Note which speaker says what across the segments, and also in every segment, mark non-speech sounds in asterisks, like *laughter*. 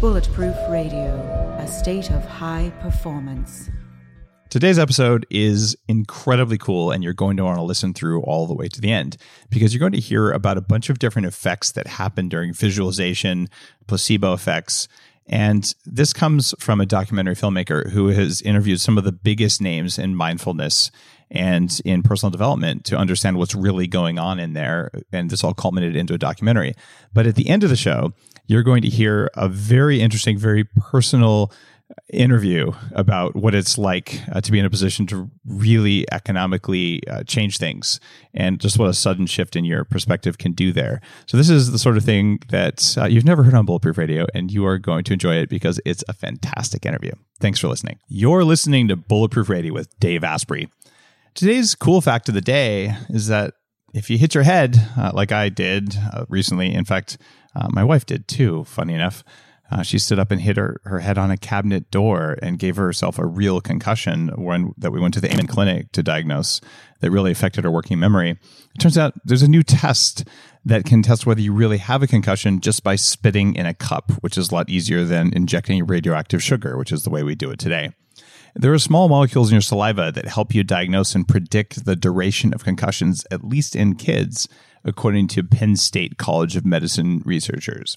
Speaker 1: Bulletproof Radio, a state of high performance.
Speaker 2: Today's episode is incredibly cool, and you're going to want to listen through all the way to the end because you're going to hear about a bunch of different effects that happen during visualization, placebo effects. And this comes from a documentary filmmaker who has interviewed some of the biggest names in mindfulness and in personal development to understand what's really going on in there. And this all culminated into a documentary. But at the end of the show, you're going to hear a very interesting, very personal interview about what it's like uh, to be in a position to really economically uh, change things and just what a sudden shift in your perspective can do there. So, this is the sort of thing that uh, you've never heard on Bulletproof Radio, and you are going to enjoy it because it's a fantastic interview. Thanks for listening. You're listening to Bulletproof Radio with Dave Asprey. Today's cool fact of the day is that if you hit your head, uh, like I did uh, recently, in fact, uh, my wife did too, funny enough. Uh, she stood up and hit her, her head on a cabinet door and gave herself a real concussion when that we went to the Amen Clinic to diagnose that really affected her working memory. It turns out there's a new test that can test whether you really have a concussion just by spitting in a cup, which is a lot easier than injecting radioactive sugar, which is the way we do it today. There are small molecules in your saliva that help you diagnose and predict the duration of concussions, at least in kids, according to Penn State College of Medicine researchers.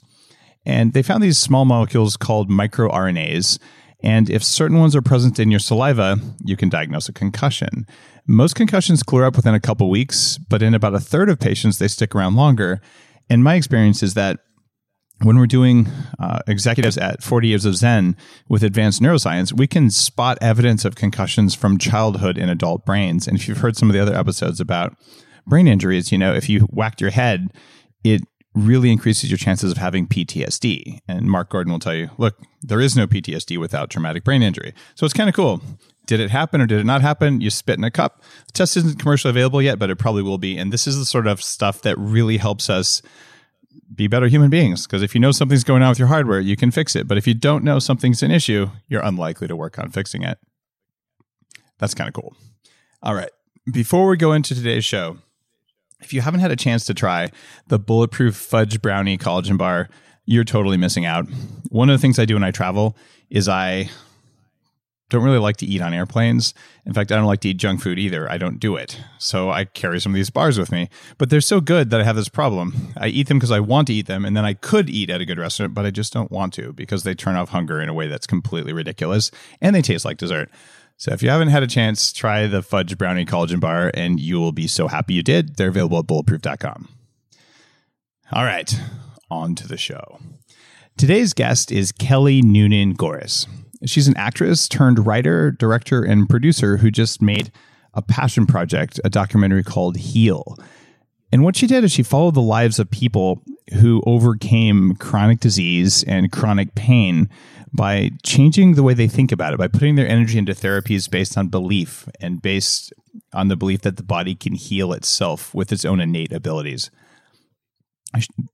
Speaker 2: And they found these small molecules called microRNAs. And if certain ones are present in your saliva, you can diagnose a concussion. Most concussions clear up within a couple weeks, but in about a third of patients, they stick around longer. And my experience is that when we're doing uh, executives at 40 years of Zen with advanced neuroscience, we can spot evidence of concussions from childhood in adult brains. And if you've heard some of the other episodes about brain injuries, you know, if you whacked your head, it really increases your chances of having PTSD. And Mark Gordon will tell you, look, there is no PTSD without traumatic brain injury. So it's kind of cool. Did it happen or did it not happen? You spit in a cup. The test isn't commercially available yet, but it probably will be. And this is the sort of stuff that really helps us be better human beings. Because if you know something's going on with your hardware, you can fix it. But if you don't know something's an issue, you're unlikely to work on fixing it. That's kind of cool. All right. Before we go into today's show, if you haven't had a chance to try the bulletproof fudge brownie collagen bar, you're totally missing out. One of the things I do when I travel is I don't really like to eat on airplanes. In fact, I don't like to eat junk food either. I don't do it. So I carry some of these bars with me, but they're so good that I have this problem. I eat them because I want to eat them, and then I could eat at a good restaurant, but I just don't want to because they turn off hunger in a way that's completely ridiculous and they taste like dessert. So if you haven't had a chance, try the fudge brownie collagen bar and you will be so happy you did. They're available at bulletproof.com. All right, on to the show. Today's guest is Kelly Noonan Gores. She's an actress turned writer, director, and producer who just made a passion project, a documentary called Heal. And what she did is she followed the lives of people who overcame chronic disease and chronic pain by changing the way they think about it, by putting their energy into therapies based on belief and based on the belief that the body can heal itself with its own innate abilities.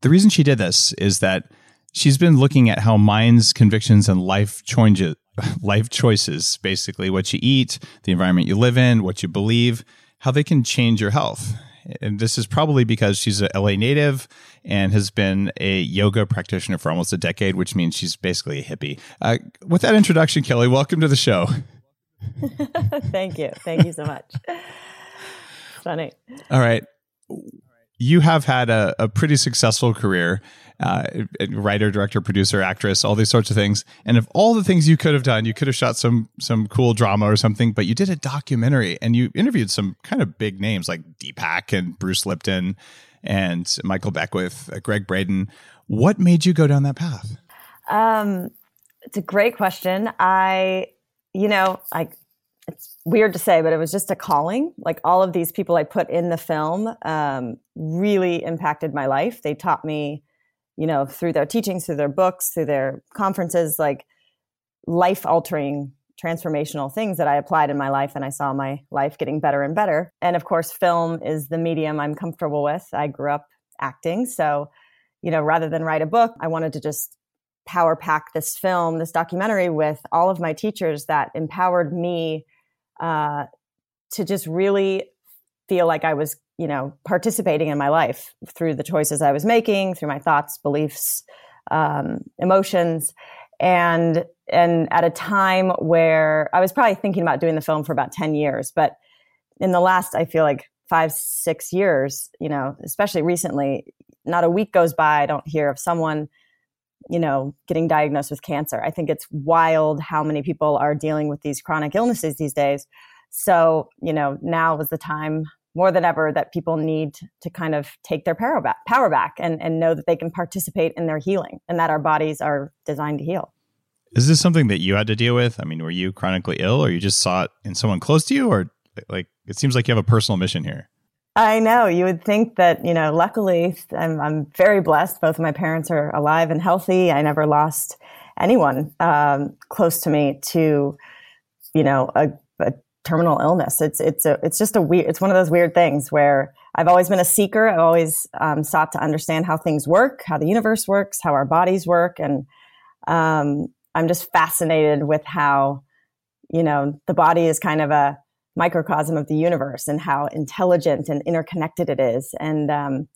Speaker 2: The reason she did this is that she's been looking at how minds, convictions, and life *laughs* life choices, basically what you eat, the environment you live in, what you believe, how they can change your health and this is probably because she's a LA native and has been a yoga practitioner for almost a decade, which means she's basically a hippie. Uh, with that introduction, Kelly, welcome to the show. *laughs*
Speaker 3: Thank you. Thank you so much. Funny.
Speaker 2: All right. You have had a, a pretty successful career uh, writer, director, producer, actress, all these sorts of things. And of all the things you could have done, you could have shot some some cool drama or something, but you did a documentary and you interviewed some kind of big names like Deepak and Bruce Lipton and Michael Beckwith, uh, Gregg Braden. What made you go down that path? Um,
Speaker 3: it's a great question. I, you know, I it's weird to say, but it was just a calling. Like all of these people I put in the film um, really impacted my life. They taught me you know, through their teachings, through their books, through their conferences, like life altering transformational things that I applied in my life and I saw my life getting better and better. And of course, film is the medium I'm comfortable with. I grew up acting. So, you know, rather than write a book, I wanted to just power pack this film, this documentary with all of my teachers that empowered me uh, to just really feel like I was, you know, participating in my life through the choices I was making, through my thoughts, beliefs, um, emotions, and and at a time where I was probably thinking about doing the film for about ten years, but in the last, I feel like five, six years, you know, especially recently, not a week goes by I don't hear of someone you know, getting diagnosed with cancer. I think it's wild how many people are dealing with these chronic illnesses these days. So, you know, now is the time more than ever that people need to kind of take their power back, power back and, and know that they can participate in their healing and that our bodies are designed to heal.
Speaker 2: Is this something that you had to deal with? I mean, were you chronically ill or you just saw it in someone close to you or like it seems like you have a personal mission here?
Speaker 3: I know. You would think that, you know, luckily I'm, I'm very blessed. Both of my parents are alive and healthy. I never lost anyone um, close to me to, you know, a, a terminal illness. It's it's a it's just a weird. It's one of those weird things where I've always been a seeker. I've always um, sought to understand how things work, how the universe works, how our bodies work, and um, I'm just fascinated with how you know the body is kind of a microcosm of the universe and how intelligent and interconnected it is. And um,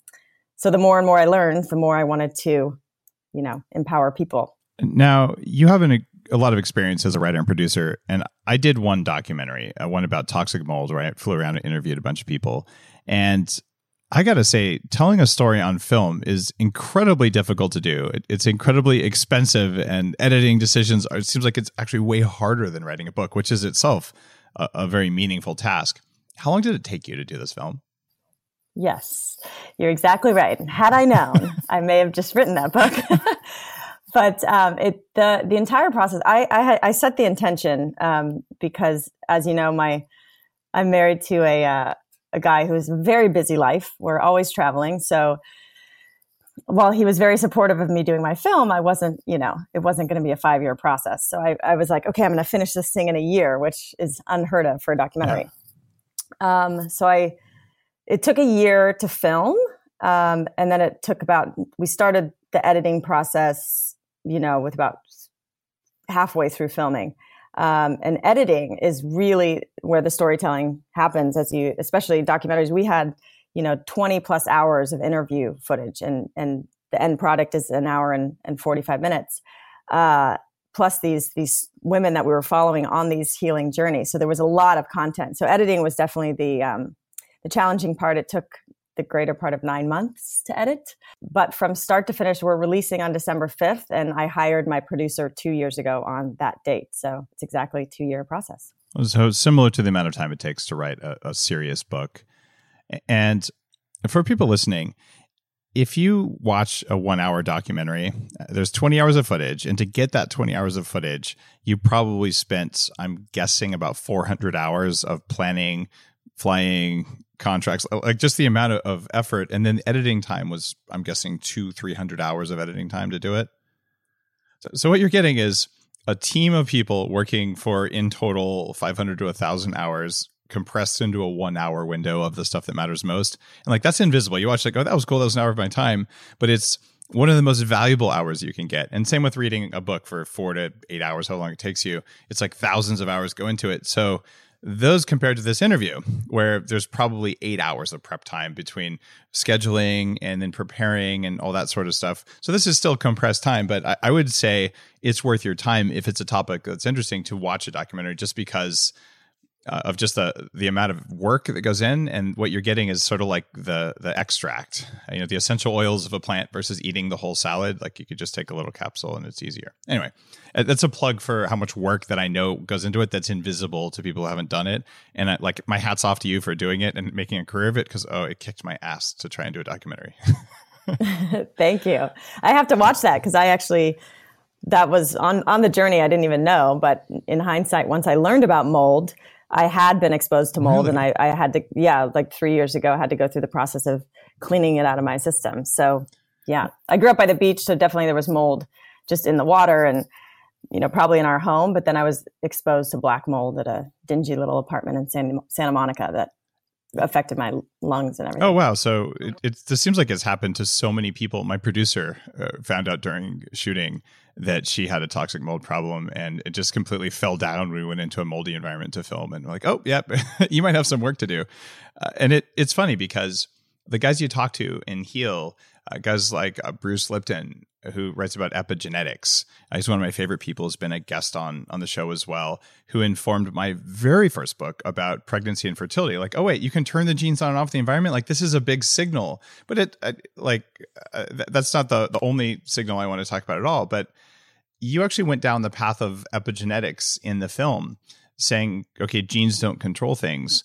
Speaker 3: so the more and more I learned, the more I wanted to, you know, empower people.
Speaker 2: Now you have an a lot of experience as a writer and producer, and I did one documentary, uh, one about toxic mold, where I flew around and interviewed a bunch of people. And I got to say, telling a story on film is incredibly difficult to do. It, it's incredibly expensive, and editing decisions. Are, it seems like it's actually way harder than writing a book, which is itself a, a very meaningful task. How long did it take you to do this film?
Speaker 3: Yes, you're exactly right. Had I known, I may have just written that book. *laughs* but um, it the the entire process I I, I set the intention um, because as you know my I'm married to a uh, a guy who has a very busy life. We're always traveling, so while he was very supportive of me doing my film, I wasn't, you know, it wasn't going to be a five year process. So I, I, was like, okay, I'm going to finish this thing in a year, which is unheard of for a documentary. Yeah. Um, so I, it took a year to film. Um, and then it took about, we started the editing process you know, with about halfway through filming. Um, and editing is really where the storytelling happens as you, especially documentaries. We had, you know, 20 plus hours of interview footage and, and the end product is an hour and, and 45 minutes. Uh, plus these, these women that we were following on these healing journeys. So there was a lot of content. So editing was definitely the, um, the challenging part. It took the greater part of nine months to edit. But from start to finish, we're releasing on December 5th. And I hired my producer two years ago on that date. So it's exactly a two year process.
Speaker 2: So similar to the amount of time it takes to write a, a serious book. And for people listening, if you watch a one hour documentary, there's 20 hours of footage. And to get that 20 hours of footage, you probably spent, I'm guessing, about 400 hours of planning, flying, contracts uh, like just the amount of effort and then editing time was i'm guessing two three hundred hours of editing time to do it. So, so what you're getting is a team of people working for in total 500 to 1000 hours compressed into a one hour window of the stuff that matters most. And like that's invisible. You watch like oh that was cool. That was an hour of my time. But it's one of the most valuable hours you can get. And same with reading a book for four to eight hours how long it takes you. It's like thousands of hours go into it. So those compared to this interview, where there's probably eight hours of prep time between scheduling and then preparing and all that sort of stuff. So this is still compressed time, but I, I would say it's worth your time if it's a topic that's interesting to watch a documentary just because uh, of just the the amount of work that goes in and what you're getting is sort of like the the extract you know the essential oils of a plant versus eating the whole salad. Like you could just take a little capsule and it's easier. Anyway uh, that's a plug for how much work that i know goes into it that's invisible to people who haven't done it. And I, like my hats off to you for doing it and making a career of it because oh it kicked my ass to try and do a documentary. *laughs* *laughs*
Speaker 3: Thank you. I have to watch that because i actually that was on on the journey i didn't even know but in hindsight once i learned about mold I had been exposed to mold really? and I, I had to, yeah, like three years ago, I had to go through the process of cleaning it out of my system. So yeah, I grew up by the beach. So definitely there was mold just in the water and, you know, probably in our home. But then I was exposed to black mold at a dingy little apartment in San, Santa Monica that affected my lungs and everything.
Speaker 2: Oh wow! So it, it this seems like it's happened to so many people. My producer uh, found out during shooting that she had a toxic mold problem, and it just completely fell down. We went into a moldy environment to film, and we're like, oh, yep, *laughs* you might have some work to do. Uh, and it it's funny because the guys you talk to in Heal, uh, guys like uh, Bruce Lipton, who writes about epigenetics. Uh, he's one of my favorite people. Has been a guest on on the show as well. Who informed my very first book about pregnancy and fertility. Like, oh wait, you can turn the genes on and off the environment. Like this is a big signal, but it uh, like uh, th- that's not the the only signal I want to talk about at all. But you actually went down the path of epigenetics in the film, saying, okay, genes don't control things.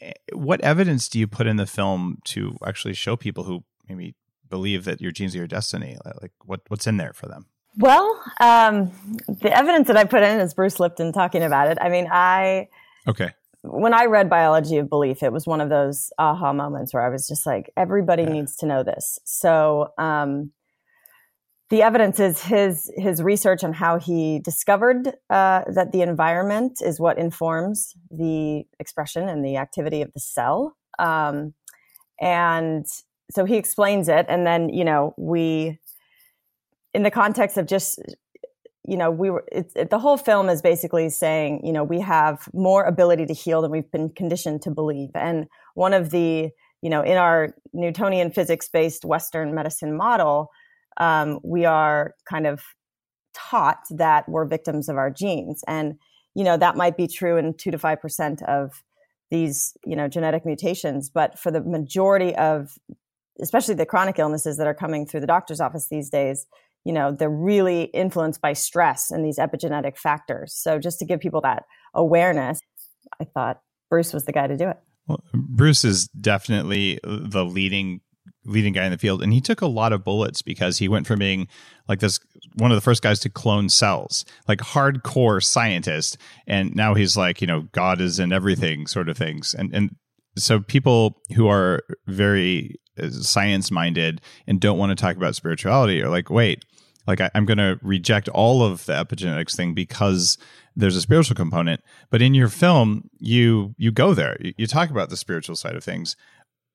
Speaker 2: Eh, what evidence do you put in the film to actually show people who maybe believe that your genes are your destiny? Like, what what's in there for them?
Speaker 3: Well, um, the evidence that I put in is Bruce Lipton talking about it. I mean, I
Speaker 2: okay.
Speaker 3: When I read Biology of Belief, it was one of those aha moments where I was just like, everybody yeah. needs to know this. So, um, the evidence is his his research on how he discovered uh, that the environment is what informs the expression and the activity of the cell. Um, and so he explains it and then you know we in the context of just you know we were it, it, the whole film is basically saying you know we have more ability to heal than we've been conditioned to believe. And one of the you know in our newtonian physics based western medicine model um, we are kind of taught that we're victims of our genes. And you know that might be true in 2 to 5% of these you know genetic mutations but for the majority of especially the chronic illnesses that are coming through the doctor's office these days, you know, they're really influenced by stress and these epigenetic factors. So just to give people that awareness, I thought Bruce was the guy to do it.
Speaker 2: Well, Bruce is definitely the leading leading guy in the field and he took a lot of bullets because he went from being like this one of the first guys to clone cells like hardcore scientist and now he's like you know god is in everything sort of things and and so people who are very science minded and don't want to talk about spirituality are like, wait, like I, am going to reject all of the epigenetics thing because there's a spiritual component. But in your film, you you go there. You, you talk about the spiritual side of things.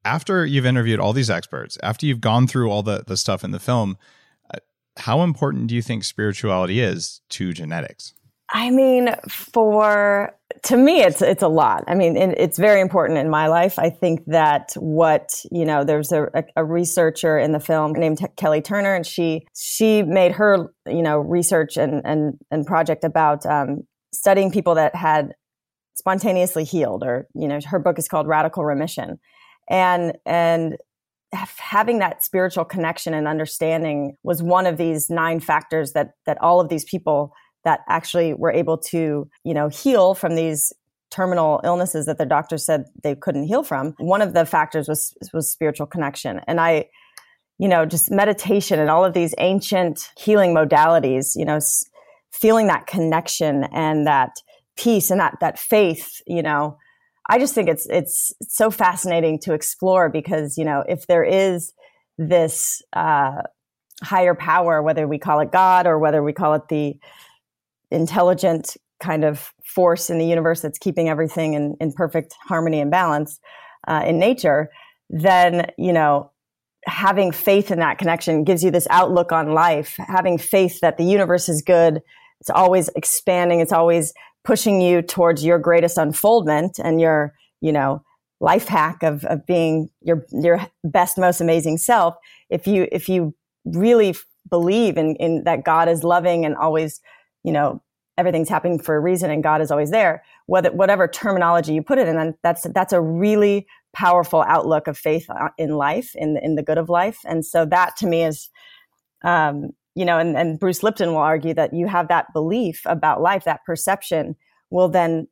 Speaker 2: After you've interviewed all these experts, after you've gone through all the the stuff in the film, uh, how important do you think spirituality is to genetics?
Speaker 3: I mean, for to me, it's it's a lot. I mean, it's very important in my life. I think that what you know, there's a, a researcher in the film named Kelly Turner, and she she made her you know research and and and project about um, studying people that had spontaneously healed, or you know, her book is called Radical Remission, and and having that spiritual connection and understanding was one of these nine factors that that all of these people that actually were able to, you know, heal from these terminal illnesses that their doctors said they couldn't heal from. One of the factors was was spiritual connection. And I you know, just meditation and all of these ancient healing modalities, you know, s- feeling that connection and that peace and that that faith, you know, I just think it's it's so fascinating to explore because you know if there is this uh, higher power, whether we call it God or whether we call it the intelligent kind of force in the universe that's keeping everything in, in perfect harmony and balance uh, in nature, then, you know, having faith in that connection gives you this outlook on life. Having faith that the universe is good, it's always expanding, it's always pushing you towards your greatest unfoldment and your, you know, life hack of, of being your your best, most amazing self. If you if you really believe in, in that God is loving and always you know, everything's happening for a reason and God is always there. Whether, whatever terminology you put it in, that's, that's a really powerful outlook of faith uh, in life, in, in the good of life. And so that to me is, um, you know, and, and Bruce Lipton will argue that you have that belief about life, that perception will then,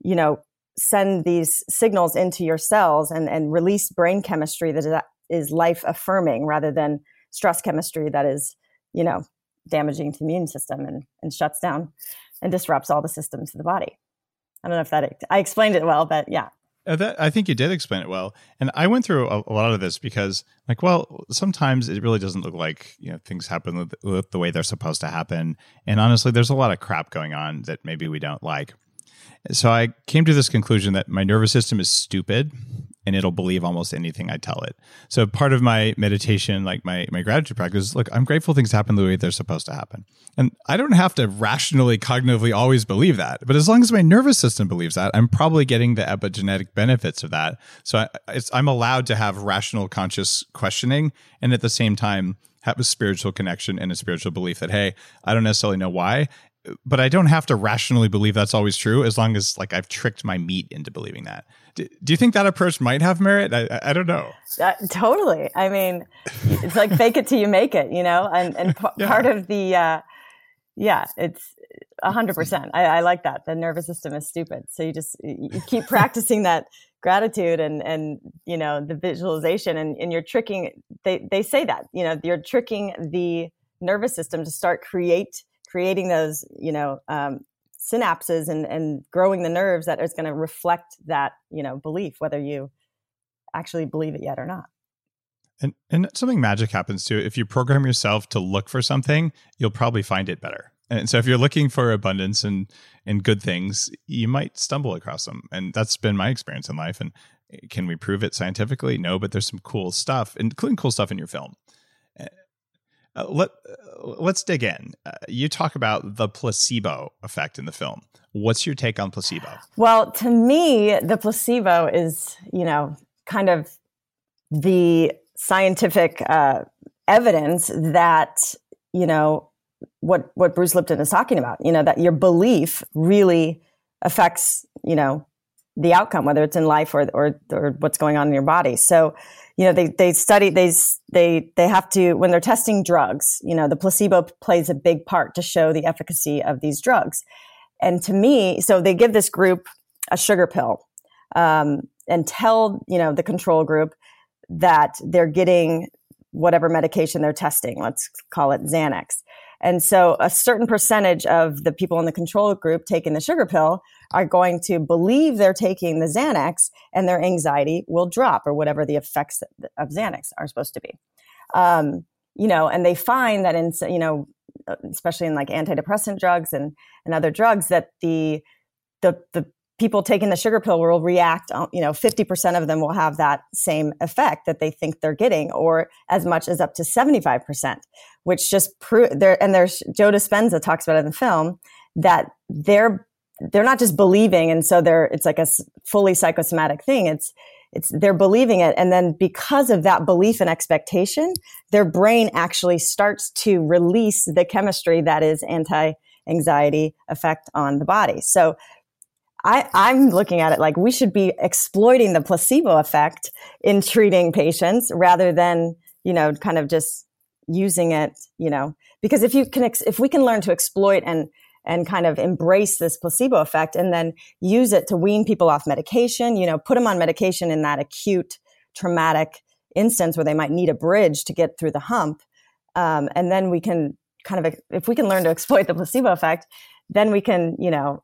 Speaker 3: you know, send these signals into your cells and, and release brain chemistry that is life affirming rather than stress chemistry that is, you know, damaging to the immune system and, and shuts down and disrupts all the systems of the body. I don't know if that I explained it well, but yeah.
Speaker 2: Uh, that, I think you did explain it well, and I went through a, a, lot of this because, like, well, sometimes it really doesn't look like you know things happen the way they're supposed to happen, and honestly, there's a lot of crap going on that maybe we don't like. So I came to this conclusion that my nervous system is stupid and it'll believe almost anything I tell it. So part of my meditation, like my my gratitude practice, is, look, I'm grateful things happen the way they're supposed to happen. And I don't have to rationally, cognitively always believe that. But as long as my nervous system believes that, I'm probably getting the epigenetic benefits of that. So I, I'm allowed to have rational, conscious questioning and at the same time have a spiritual connection and a spiritual belief that, hey, I don't necessarily know why, but I don't have to rationally believe that's always true as long as like I've tricked my meat into believing that. Do, do you think that approach might have merit? I, I don't know.
Speaker 3: Uh, totally. I mean, it's like fake it till you make it, you know, and, and p- yeah. part of the, uh, yeah, it's a hundred percent. I like that. The nervous system is stupid. So you just, you keep practicing that gratitude and, and, you know, the visualization and, and you're tricking, they, they say that, you know, you're tricking the nervous system to start create creating those, you know, um, synapses and, and growing the nerves that is going to reflect that, you know, belief, whether you actually believe it yet or not.
Speaker 2: And, and something magic happens too. If you program yourself to look for something, you'll probably find it better. And so if you're looking for abundance and and good things, you might stumble across them. And that's been my experience in life. And eh, can we prove it scientifically? No, but there's some cool stuff, including cool stuff in your film. Uh, let uh, let's dig in. Uh, you talk about the placebo effect in the film. What's your take on placebo?
Speaker 3: Well, to me, the placebo is you know kind of the scientific uh, evidence that you know what what Bruce Lipton is talking about. You know that your belief really affects you know the outcome, whether it's in life or or, or what's going on in your body. So you know, they, they study, they, they, they have to, when they're testing drugs, you know, the placebo plays a big part to show the efficacy of these drugs. And to me, so they give this group a sugar pill, um, and tell, you know, the control group that they're getting whatever medication they're testing. Let's call it Xanax. And so a certain percentage of the people in the control group taking the sugar pill are going to believe they're taking the Xanax and their anxiety will drop or whatever the effects of Xanax are supposed to be. Um, you know, and they find that in, you know, especially in like antidepressant drugs and, and other drugs that the, the, the people taking the sugar pill will react, uh, you know, 50% of them will have that same effect that they think they're getting, or as much as up to 75%, which just prove there. And there's Joe Dispenza talks about in the film that they're, they're not just believing. And so they're, it's like a fully psychosomatic thing. It's, it's, they're believing it. And then because of that belief and expectation, their brain actually starts to release the chemistry that is anti anxiety effect on the body. So I, I'm looking at it like we should be exploiting the placebo effect in treating patients rather than, you know, kind of just using it, you know, because if you can, ex- if we can learn to exploit and, and kind of embrace this placebo effect and then use it to wean people off medication, you know, put them on medication in that acute traumatic instance where they might need a bridge to get through the hump. Um, and then we can kind of, if we can learn to exploit the placebo effect, then we can, you know,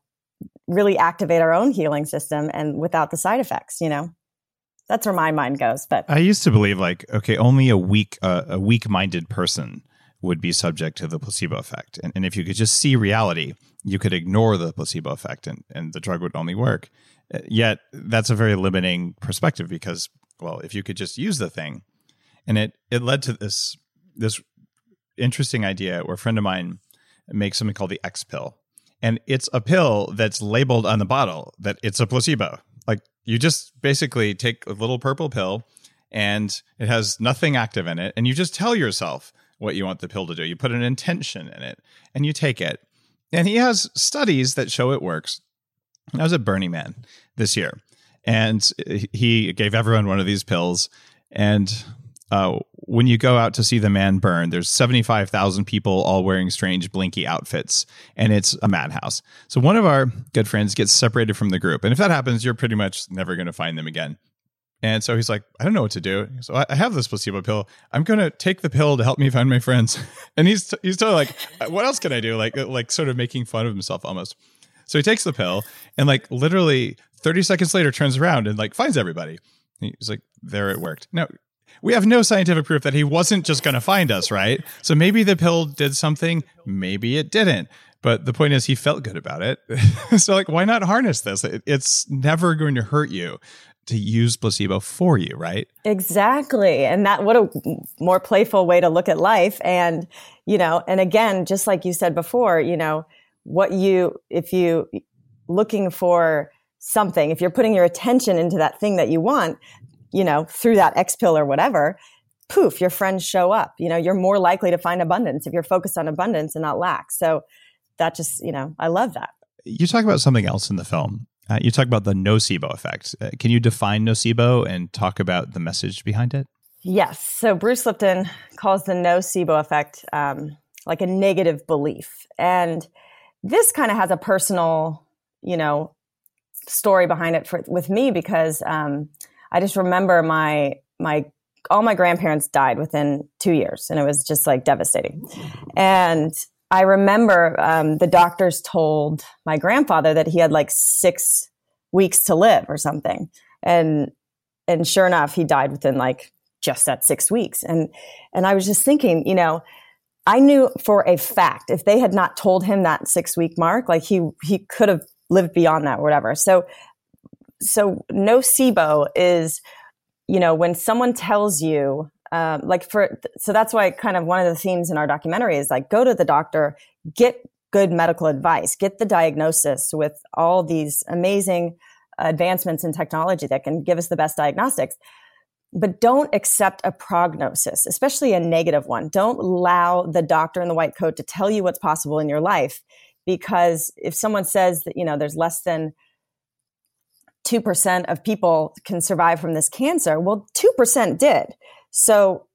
Speaker 3: really activate our own healing system and without the side effects, you know? That's where my mind goes. But
Speaker 2: I used to believe like, okay, only a weak, uh, a weak minded person would be subject to the placebo effect. And, and if you could just see reality, you could ignore the placebo effect and, and the drug would only work. Uh, yet that's a very limiting perspective because, well, if you could just use the thing, and it it led to this this interesting idea where a friend of mine makes something called the X pill, and it's a pill that's labeled on the bottle that it's a placebo. You just basically take a little purple pill and it has nothing active in it and you just tell yourself what you want the pill to do. You put an intention in it and you take it. And he has studies that show it works. I was at Burning Man this year and he gave everyone one of these pills and uh, when you go out to see the man burn, there's 75,000 people all wearing strange blinky outfits, and it's a madhouse. So one of our good friends gets separated from the group. And if that happens, you're pretty much never going to find them again. And so he's like, I don't know what to do. So I have this placebo pill. I'm going to take the pill to help me find my friends. *laughs* And he's, he's totally like, uh, what else can I do? Like, uh, like sort of making fun of himself almost. So he takes the pill and like literally 30 seconds later turns around and like finds everybody. He's like, there it worked. Now, we have no scientific proof that he wasn't just going to find us, right? So maybe the pill did something, maybe it didn't. But the point is, he felt good about it. *laughs* so, like, why not harness this? It's never going to hurt you to use placebo for you, right?
Speaker 3: Exactly. And that, what a more playful way to look at life. And, you know, and again, just like you said before, you know, what you, if you looking for something, if you're putting your attention into that thing that you want, you know, through that X pill or whatever, poof, your friends show up. You know, you're more likely to find abundance if you're focused on abundance and not lack. So that just, you know, I love that.
Speaker 2: You talk about something else in the film. Uh, you talk about the nocebo effect. Uh, can you define nocebo and talk about the message behind it?
Speaker 3: Yes. So Bruce Lipton calls the nocebo effect um, like a negative belief. And this kind of has a personal, you know, story behind it for, with me because um, I just remember my my all my grandparents died within two years, and it was just like devastating. And I remember um, the doctors told my grandfather that he had like six weeks to live or something, and and sure enough, he died within like just that six weeks. And and I was just thinking, you know, I knew for a fact if they had not told him that six week mark, like he he could have lived beyond that or whatever. So so nocebo is you know, when someone tells you, um, like for, so that's why kind of one of the themes in our documentary is like, go to the doctor, get good medical advice, get the diagnosis with all these amazing advancements in technology that can give us the best diagnostics. But don't accept a prognosis, especially a negative one. Don't allow the doctor in the white coat to tell you what's possible in your life. Because if someone says that, you know, there's less than 2% of people can survive from this cancer. Well, 2% did. So,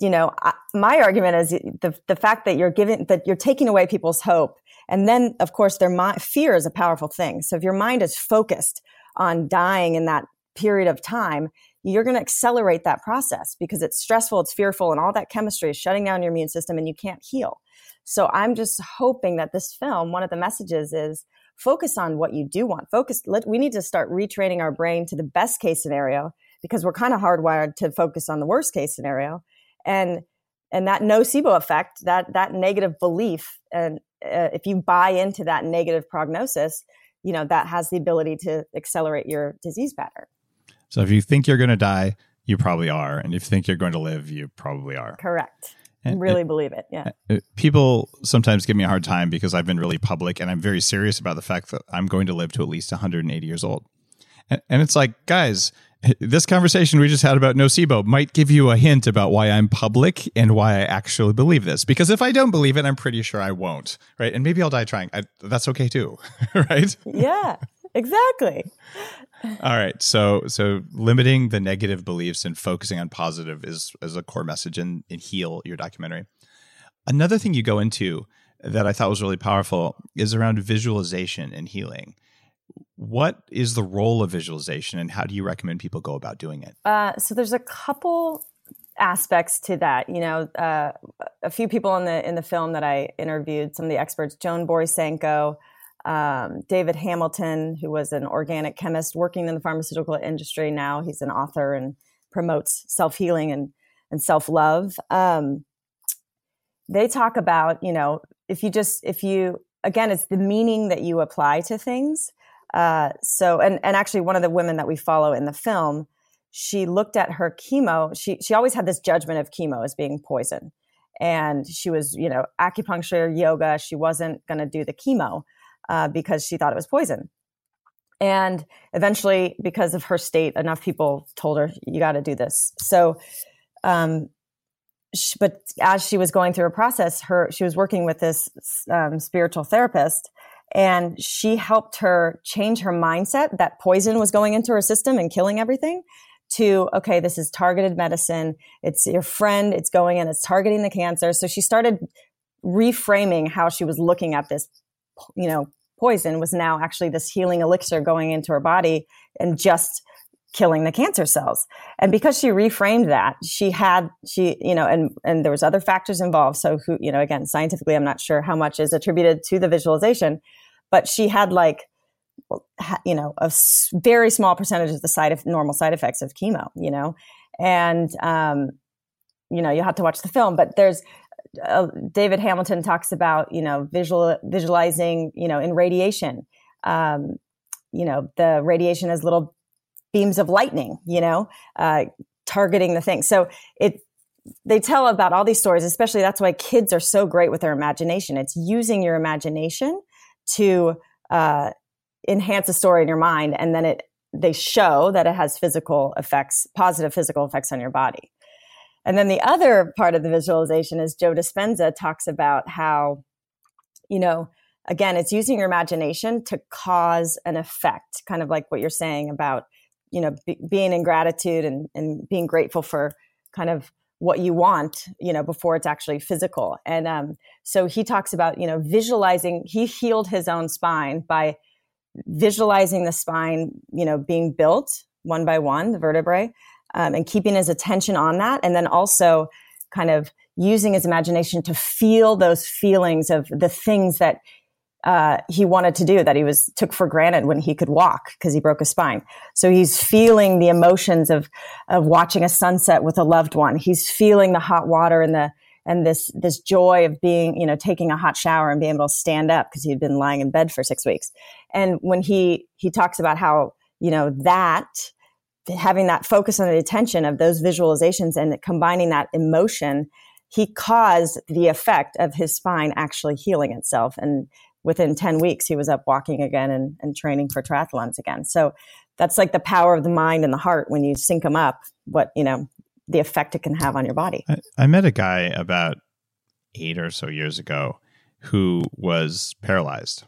Speaker 3: you know, I, my argument is the, the fact that you're giving, that you're taking away people's hope. And then, of course, their fear is a powerful thing. So if your mind is focused on dying in that period of time, you're going to accelerate that process because it's stressful, it's fearful, and all that chemistry is shutting down your immune system and you can't heal. So I'm just hoping that this film, one of the messages is focus on what you do want. Focus. Let, we need to start retraining our brain to the best case scenario because we're kind of hardwired to focus on the worst case scenario, and and that nocebo effect, that that negative belief, and uh, if you buy into that negative prognosis, you know that has the ability to accelerate your disease pattern.
Speaker 2: So if you think you're going to die, you probably are, and if you think you're going to live, you probably are.
Speaker 3: Correct. And really it, believe it. Yeah.
Speaker 2: Uh, people sometimes give me a hard time because I've been really public and I'm very serious about the fact that I'm going to live to at least 180 years old. And, and it's like, guys, this conversation we just had about nocebo might give you a hint about why I'm public and why I actually believe this. Because if I don't believe it, I'm pretty sure I won't. Right. And maybe I'll die trying. I, that's okay too. *laughs* right.
Speaker 3: Yeah, exactly.
Speaker 2: All right. So so limiting the negative beliefs and focusing on positive is is a core message in, in Heal, your documentary. Another thing you go into that I thought was really powerful is around visualization and healing. What is the role of visualization and how do you recommend people go about doing it?
Speaker 3: Uh, so there's a couple aspects to that. You know, uh, a few people in the in the film that I interviewed, some of the experts, Joan Borysenko, um, David Hamilton, who was an organic chemist working in the pharmaceutical industry. Now he's an author and promotes self healing and, and self love. Um, they talk about, you know, if you just, if you, again, it's the meaning that you apply to things. Uh, so, and, and actually, one of the women that we follow in the film, she looked at her chemo. She, she always had this judgment of chemo as being poison. And she was, you know, acupuncture, yoga. She wasn't going to do the chemo uh, because she thought it was poison. And eventually, because of her state, enough people told her, you got to do this. So, um, she, but as she was going through a process, her she was working with this um, spiritual therapist, and she helped her change her mindset that poison was going into her system and killing everything. To okay, this is targeted medicine. It's your friend. It's going and it's targeting the cancer. So she started reframing how she was looking at this, you know, poison was now actually this healing elixir going into her body and just killing the cancer cells. And because she reframed that, she had she you know and and there was other factors involved. So who you know again scientifically, I'm not sure how much is attributed to the visualization, but she had like you know a very small percentage of the side of normal side effects of chemo. You know, and um, you know you have to watch the film, but there's uh, David Hamilton talks about, you know, visual visualizing, you know, in radiation, um, you know, the radiation as little beams of lightning, you know, uh, targeting the thing. So it they tell about all these stories, especially that's why kids are so great with their imagination. It's using your imagination to uh, enhance a story in your mind, and then it they show that it has physical effects, positive physical effects on your body. And then the other part of the visualization is Joe Dispenza talks about how, you know, again, it's using your imagination to cause an effect, kind of like what you're saying about, you know, be, being in gratitude and, and being grateful for kind of what you want, you know, before it's actually physical. And um, so he talks about, you know, visualizing, he healed his own spine by visualizing the spine, you know, being built one by one, the vertebrae, um, and keeping his attention on that. And then also kind of using his imagination to feel those feelings of the things that uh, he wanted to do that he was took for granted when he could walk because he broke his spine. So he's feeling the emotions of of watching a sunset with a loved one. He's feeling the hot water and the and this this joy of being you know taking a hot shower and being able to stand up because he'd been lying in bed for six weeks. And when he he talks about how you know that having that focus the attention of those visualizations and combining that emotion he caused the effect of his spine actually healing itself. And within 10 weeks he was up walking again and, and training for triathlons again. So that's like the power of the mind and the heart when you sync them up what you know the effect it can have on your body.
Speaker 2: I, I met a guy about eight or so years ago who was paralyzed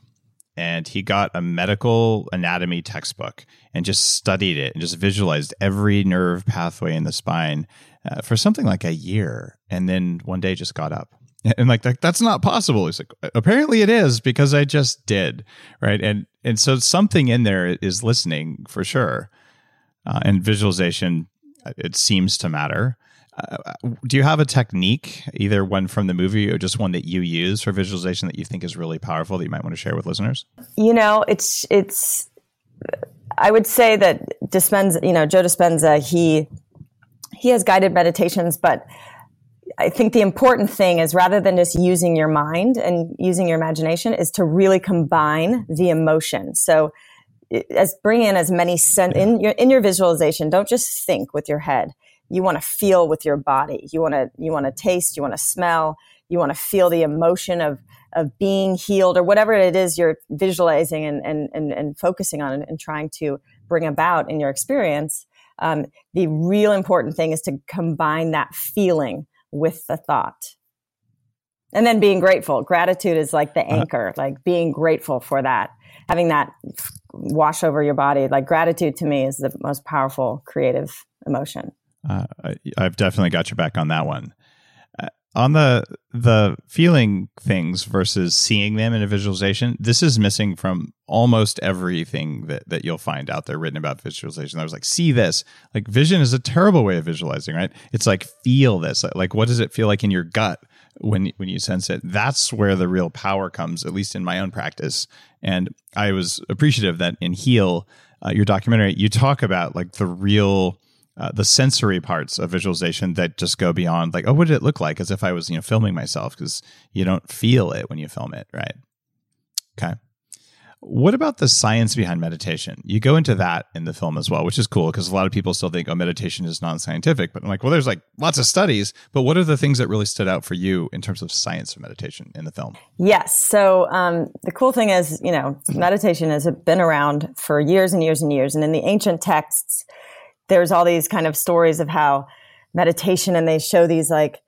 Speaker 2: and he got a medical anatomy textbook and just studied it and just visualized every nerve pathway in the spine uh, for something like a year and then one day just got up. *laughs* And like that, that's not possible. He's like apparently it is because i just did right? And and so something in there is listening for sure uh, and visualization uh, it seems to matter uh, do you have a technique either one from the movie or just one that you use for visualization that you think is really powerful that you might want to share with listeners
Speaker 3: you know it's it's i would say that dispenza you know joe dispenza he he has guided meditations but I think the important thing is rather than just using your mind and using your imagination is to really combine the emotion. So as bring in as many sen- in your in your visualization, don't just think with your head. You want to feel with your body. You want to you want to taste, you want to smell, you want to feel the emotion of of being healed or whatever it is you're visualizing and and and, and focusing on and, and trying to bring about in your experience. Um, the real important thing is to combine that feeling with the thought. And then being grateful. Gratitude is like the uh-huh. anchor, like being grateful for that, having that wash over your body. Like gratitude to me is the most powerful creative emotion.
Speaker 2: Uh, I've definitely got your back on that one. On the the feeling things versus seeing them in a visualization this is missing from almost everything that, that you'll find out there written about visualization. I was like see this. Like vision is a terrible way of visualizing right? It's like feel this. Like what does it feel like in your gut when when you sense it? That's where the real power comes at least in my own practice. And i was appreciative that in heal uh, your documentary you talk about like the real uh, the sensory parts of visualization that just go beyond like oh what did it look like? As if i was you know filming myself because you don't feel it when you film it right? Okay. What about the science behind meditation? You go into that in the film as well which is cool because a lot of people still think oh meditation is non-scientific but i'm like well there's like lots of studies but what are the things that really stood out for you in terms of science of meditation in the film?
Speaker 3: Yes so um, the cool thing is you know meditation has been around for years and years and years and in the ancient texts there's all these kind of stories of how meditation and they show these like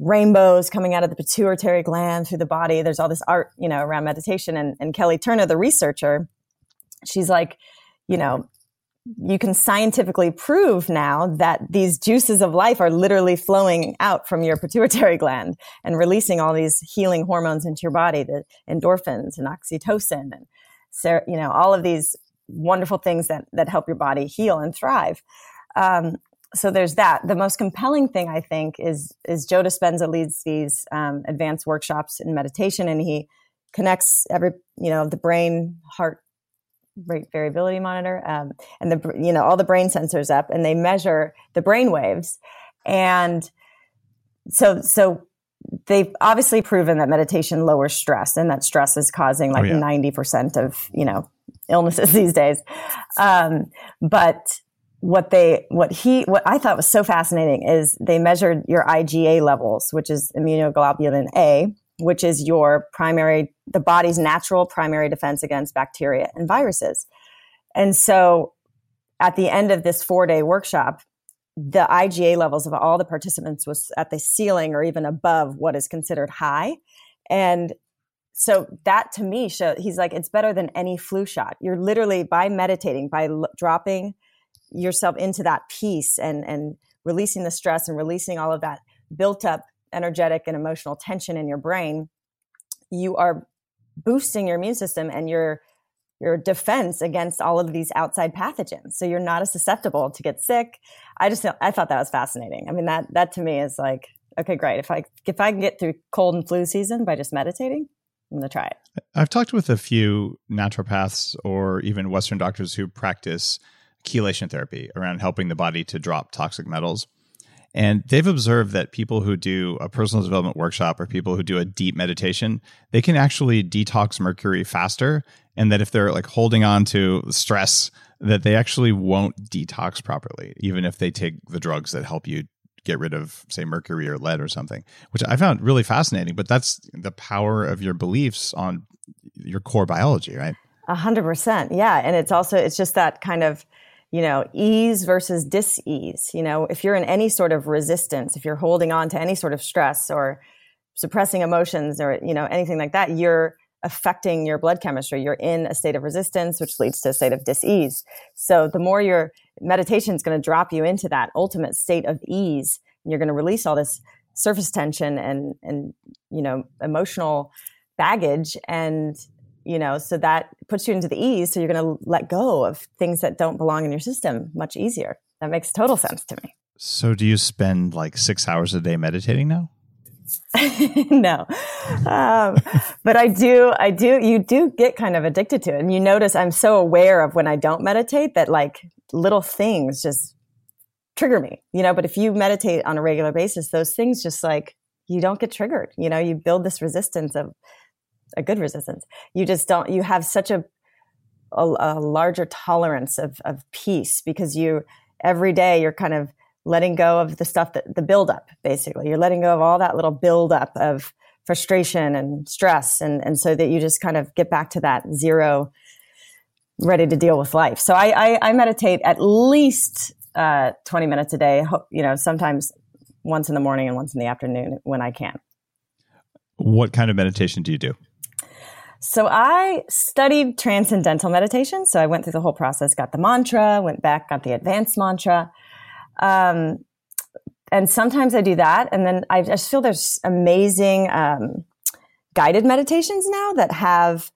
Speaker 3: rainbows coming out of the pituitary gland through the body. There's all this art, you know, around meditation. And, and Kelly Turner, the researcher, she's like, you know, you can scientifically prove now that these juices of life are literally flowing out from your pituitary gland and releasing all these healing hormones into your body, the endorphins and oxytocin and, you know, all of these wonderful things that that help your body heal and thrive. Um, so there's that. The most compelling thing I think is is Joe Dispenza leads these um, advanced workshops in meditation, and he connects every you know the brain heart rate variability monitor um, and the you know all the brain sensors up, and they measure the brain waves, and so so they've obviously proven that meditation lowers stress and that stress is causing like
Speaker 2: Oh, yeah.
Speaker 3: 90% of, you know, illnesses *laughs* these days. Um, but what they, what he, what I thought was so fascinating is they measured your IgA levels, which is immunoglobulin A, which is your primary, the body's natural primary defense against bacteria and viruses. And so at the end of this four day workshop, the IgA levels of all the participants was at the ceiling or even above what is considered high. And so that to me show he's like it's better than any flu shot. You're literally by meditating, by l- dropping yourself into that peace and and releasing the stress and releasing all of that built up energetic and emotional tension in your brain, you are boosting your immune system and your your defense against all of these outside pathogens. So you're not as susceptible to get sick. I just I thought that was fascinating. I mean that that to me is like okay, great. If I if I can get through cold and flu season by just meditating, I'm going to try it.
Speaker 2: I've talked with a few naturopaths or even Western doctors who practice chelation therapy around helping the body to drop toxic metals. And they've observed that people who do a personal development workshop or people who do a deep meditation, they can actually detox mercury faster. And that if they're like holding on to stress, that they actually won't detox properly, even if they take the drugs that help you get rid of, say, mercury or lead or something, which I found really fascinating. But that's the power of your beliefs on your core biology, right?
Speaker 3: A hundred percent. Yeah. And it's also, it's just that kind of, you know, ease versus dis-ease. You know, if you're in any sort of resistance, if you're holding on to any sort of stress or suppressing emotions or, you know, anything like that, you're affecting your blood chemistry. You're in a state of resistance, which leads to a state of dis-ease. So the more your meditation is going to drop you into that ultimate state of ease, and you're going to release all this surface tension and, and, you know, emotional baggage and you know so that puts you into the ease so you're going to let go of things that don't belong in your system much easier. That makes total sense to me.
Speaker 2: So, do you spend like six hours a day meditating now? *laughs*
Speaker 3: no. Um, but i do i do you do get kind of addicted to it. And you notice i'm so aware of when i don't meditate that like little things just trigger me you know? But if you meditate on a regular basis those things just like you don't get triggered you know? You build this resistance of a good resistance. You just don't you have such a a, a larger tolerance of of peace because you every day you're kind of letting go of the stuff that the buildup basically you're letting go of all that little buildup of frustration and stress and and so that you just kind of get back to that zero ready to deal with life so i i, I meditate at least uh, 20 minutes a day you know sometimes once in the morning and once in the afternoon when i can
Speaker 2: What kind of meditation do you do?
Speaker 3: So I studied transcendental meditation. So I went through the whole process, got the mantra, went back, got the advanced mantra. Um, and sometimes I do that. And then I just feel there's amazing um, guided meditations now that have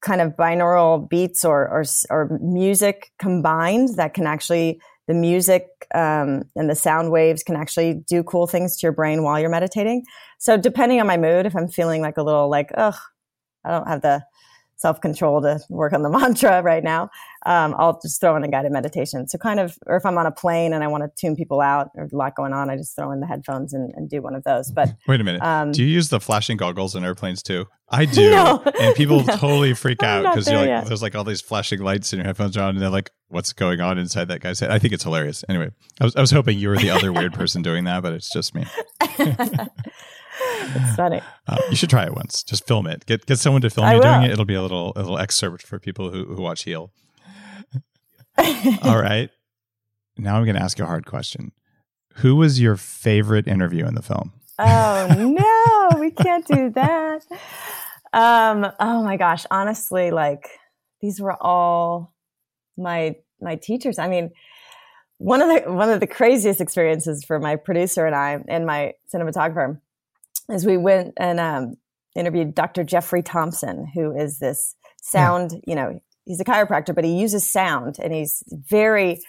Speaker 3: kind of binaural beats or, or, or music combined that can actually, the music um, and the sound waves can actually do cool things to your brain while you're meditating. So depending on my mood, if I'm feeling like a little like, ugh, I don't have the self control to work on the *laughs* mantra right now. Um, I'll just throw in a guided meditation. So kind of, or if I'm on a plane and I want to tune people out, there's a lot going on, I just throw in the headphones and, and do one of those. But
Speaker 2: Wait a minute.
Speaker 3: Um,
Speaker 2: do you use the flashing goggles in airplanes too? I *laughs* do.
Speaker 3: No.
Speaker 2: and people *laughs*
Speaker 3: No.
Speaker 2: totally freak out because
Speaker 3: there
Speaker 2: like, there's like all these flashing lights and your headphones are on and they're like, what's going on inside that guy's head? I think it's hilarious. Anyway, I was, I was hoping you were the other weird person doing that, but it's just me. *laughs*
Speaker 3: it's funny.
Speaker 2: Uh, you should try it once. Just film it. Get get someone to film
Speaker 3: I
Speaker 2: you doing it. It'll be a little a little excerpt for people who, who watch Heal. *laughs* All right. Now I'm going to ask you a hard question. Who was your favorite interview in the film?
Speaker 3: oh no, *laughs* we can't do that. Um, oh my gosh, honestly, like these were all my my teachers. I mean, one of the one of the craziest experiences for my producer and I and my cinematographer is we went and um, interviewed Dr. Jeffrey Thompson, who is this sound, you know, he's a chiropractor, but he uses sound and he's very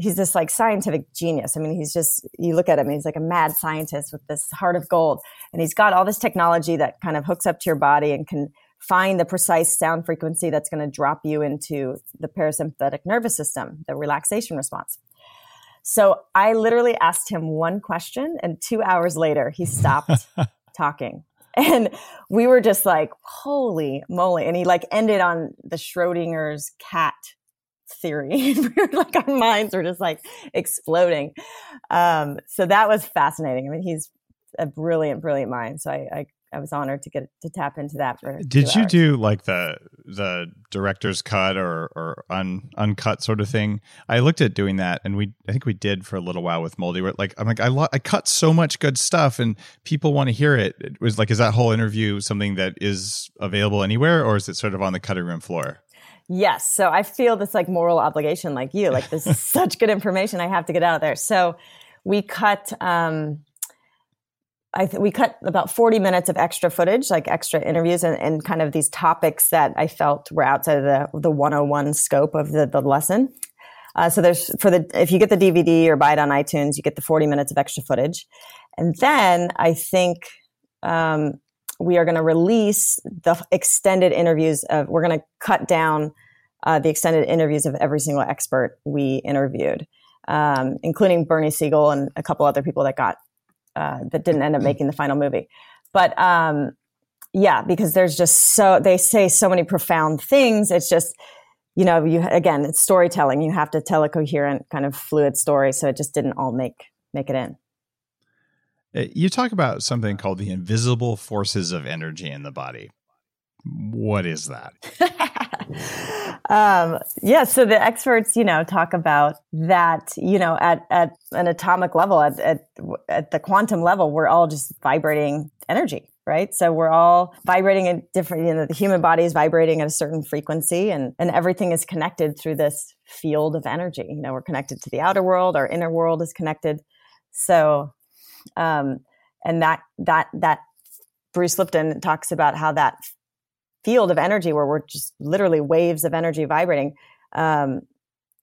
Speaker 3: he's this like scientific genius. I mean, he's just, you look at him, he's like a mad scientist with this heart of gold. And he's got all this technology that kind of hooks up to your body and can find the precise sound frequency that's going to drop you into the parasympathetic nervous system, the relaxation response. So I literally asked him one question, and two hours later, he stopped *laughs* talking. *laughs* And we were just like, holy moly. And he like ended on the Schrodinger's cat theory. *laughs* like, our minds were just like exploding. Um, so that was fascinating. I mean, he's a brilliant, brilliant mind. So I, I I was honored to get to tap into that. For
Speaker 2: Did you hours. do like the the director's cut or or un, uncut sort of thing? I looked at doing that, and we I think we did for a little while with Moldy. Where like I'm like I lo- I cut so much good stuff, and people want to hear it. It was like, is that whole interview something that is available anywhere, or is it sort of on the cutting room floor?
Speaker 3: Yes. So I feel this like moral obligation, like you. Like this is *laughs* such good information. I have to get out of there. So we cut. um I th- we cut about 40 minutes of extra footage, like extra interviews and, and kind of these topics that I felt were outside of the, the 101 scope of the, the lesson. Uh, so there's for the, if you get the DVD or buy it on iTunes, you get the 40 minutes of extra footage. And then I think, um, we are going to release the extended interviews of, we're going to cut down, uh, the extended interviews of every single expert we interviewed, um, including Bernie Siegel and a couple other people that got uh, that didn't end up making the final movie. But um, yeah, because there's just so they say so many profound things. It's just you know you again it's storytelling. You have to tell a coherent kind of fluid story. So it just didn't all make make it in.
Speaker 2: Uh, you talk about something called the invisible forces of energy in the body. What is that? *laughs*
Speaker 3: um, yeah, so the experts, you know, talk about that, you know, at, at an atomic level, at, at, at the quantum level, we're all just vibrating energy, right? So we're all vibrating at different, you know, the human body is vibrating at a certain frequency and, and everything is connected through this field of energy. You know, we're connected to the outer world, our inner world is connected. So, um, and that, that, that Bruce Lipton talks about how that field of energy where we're just literally waves of energy vibrating, um,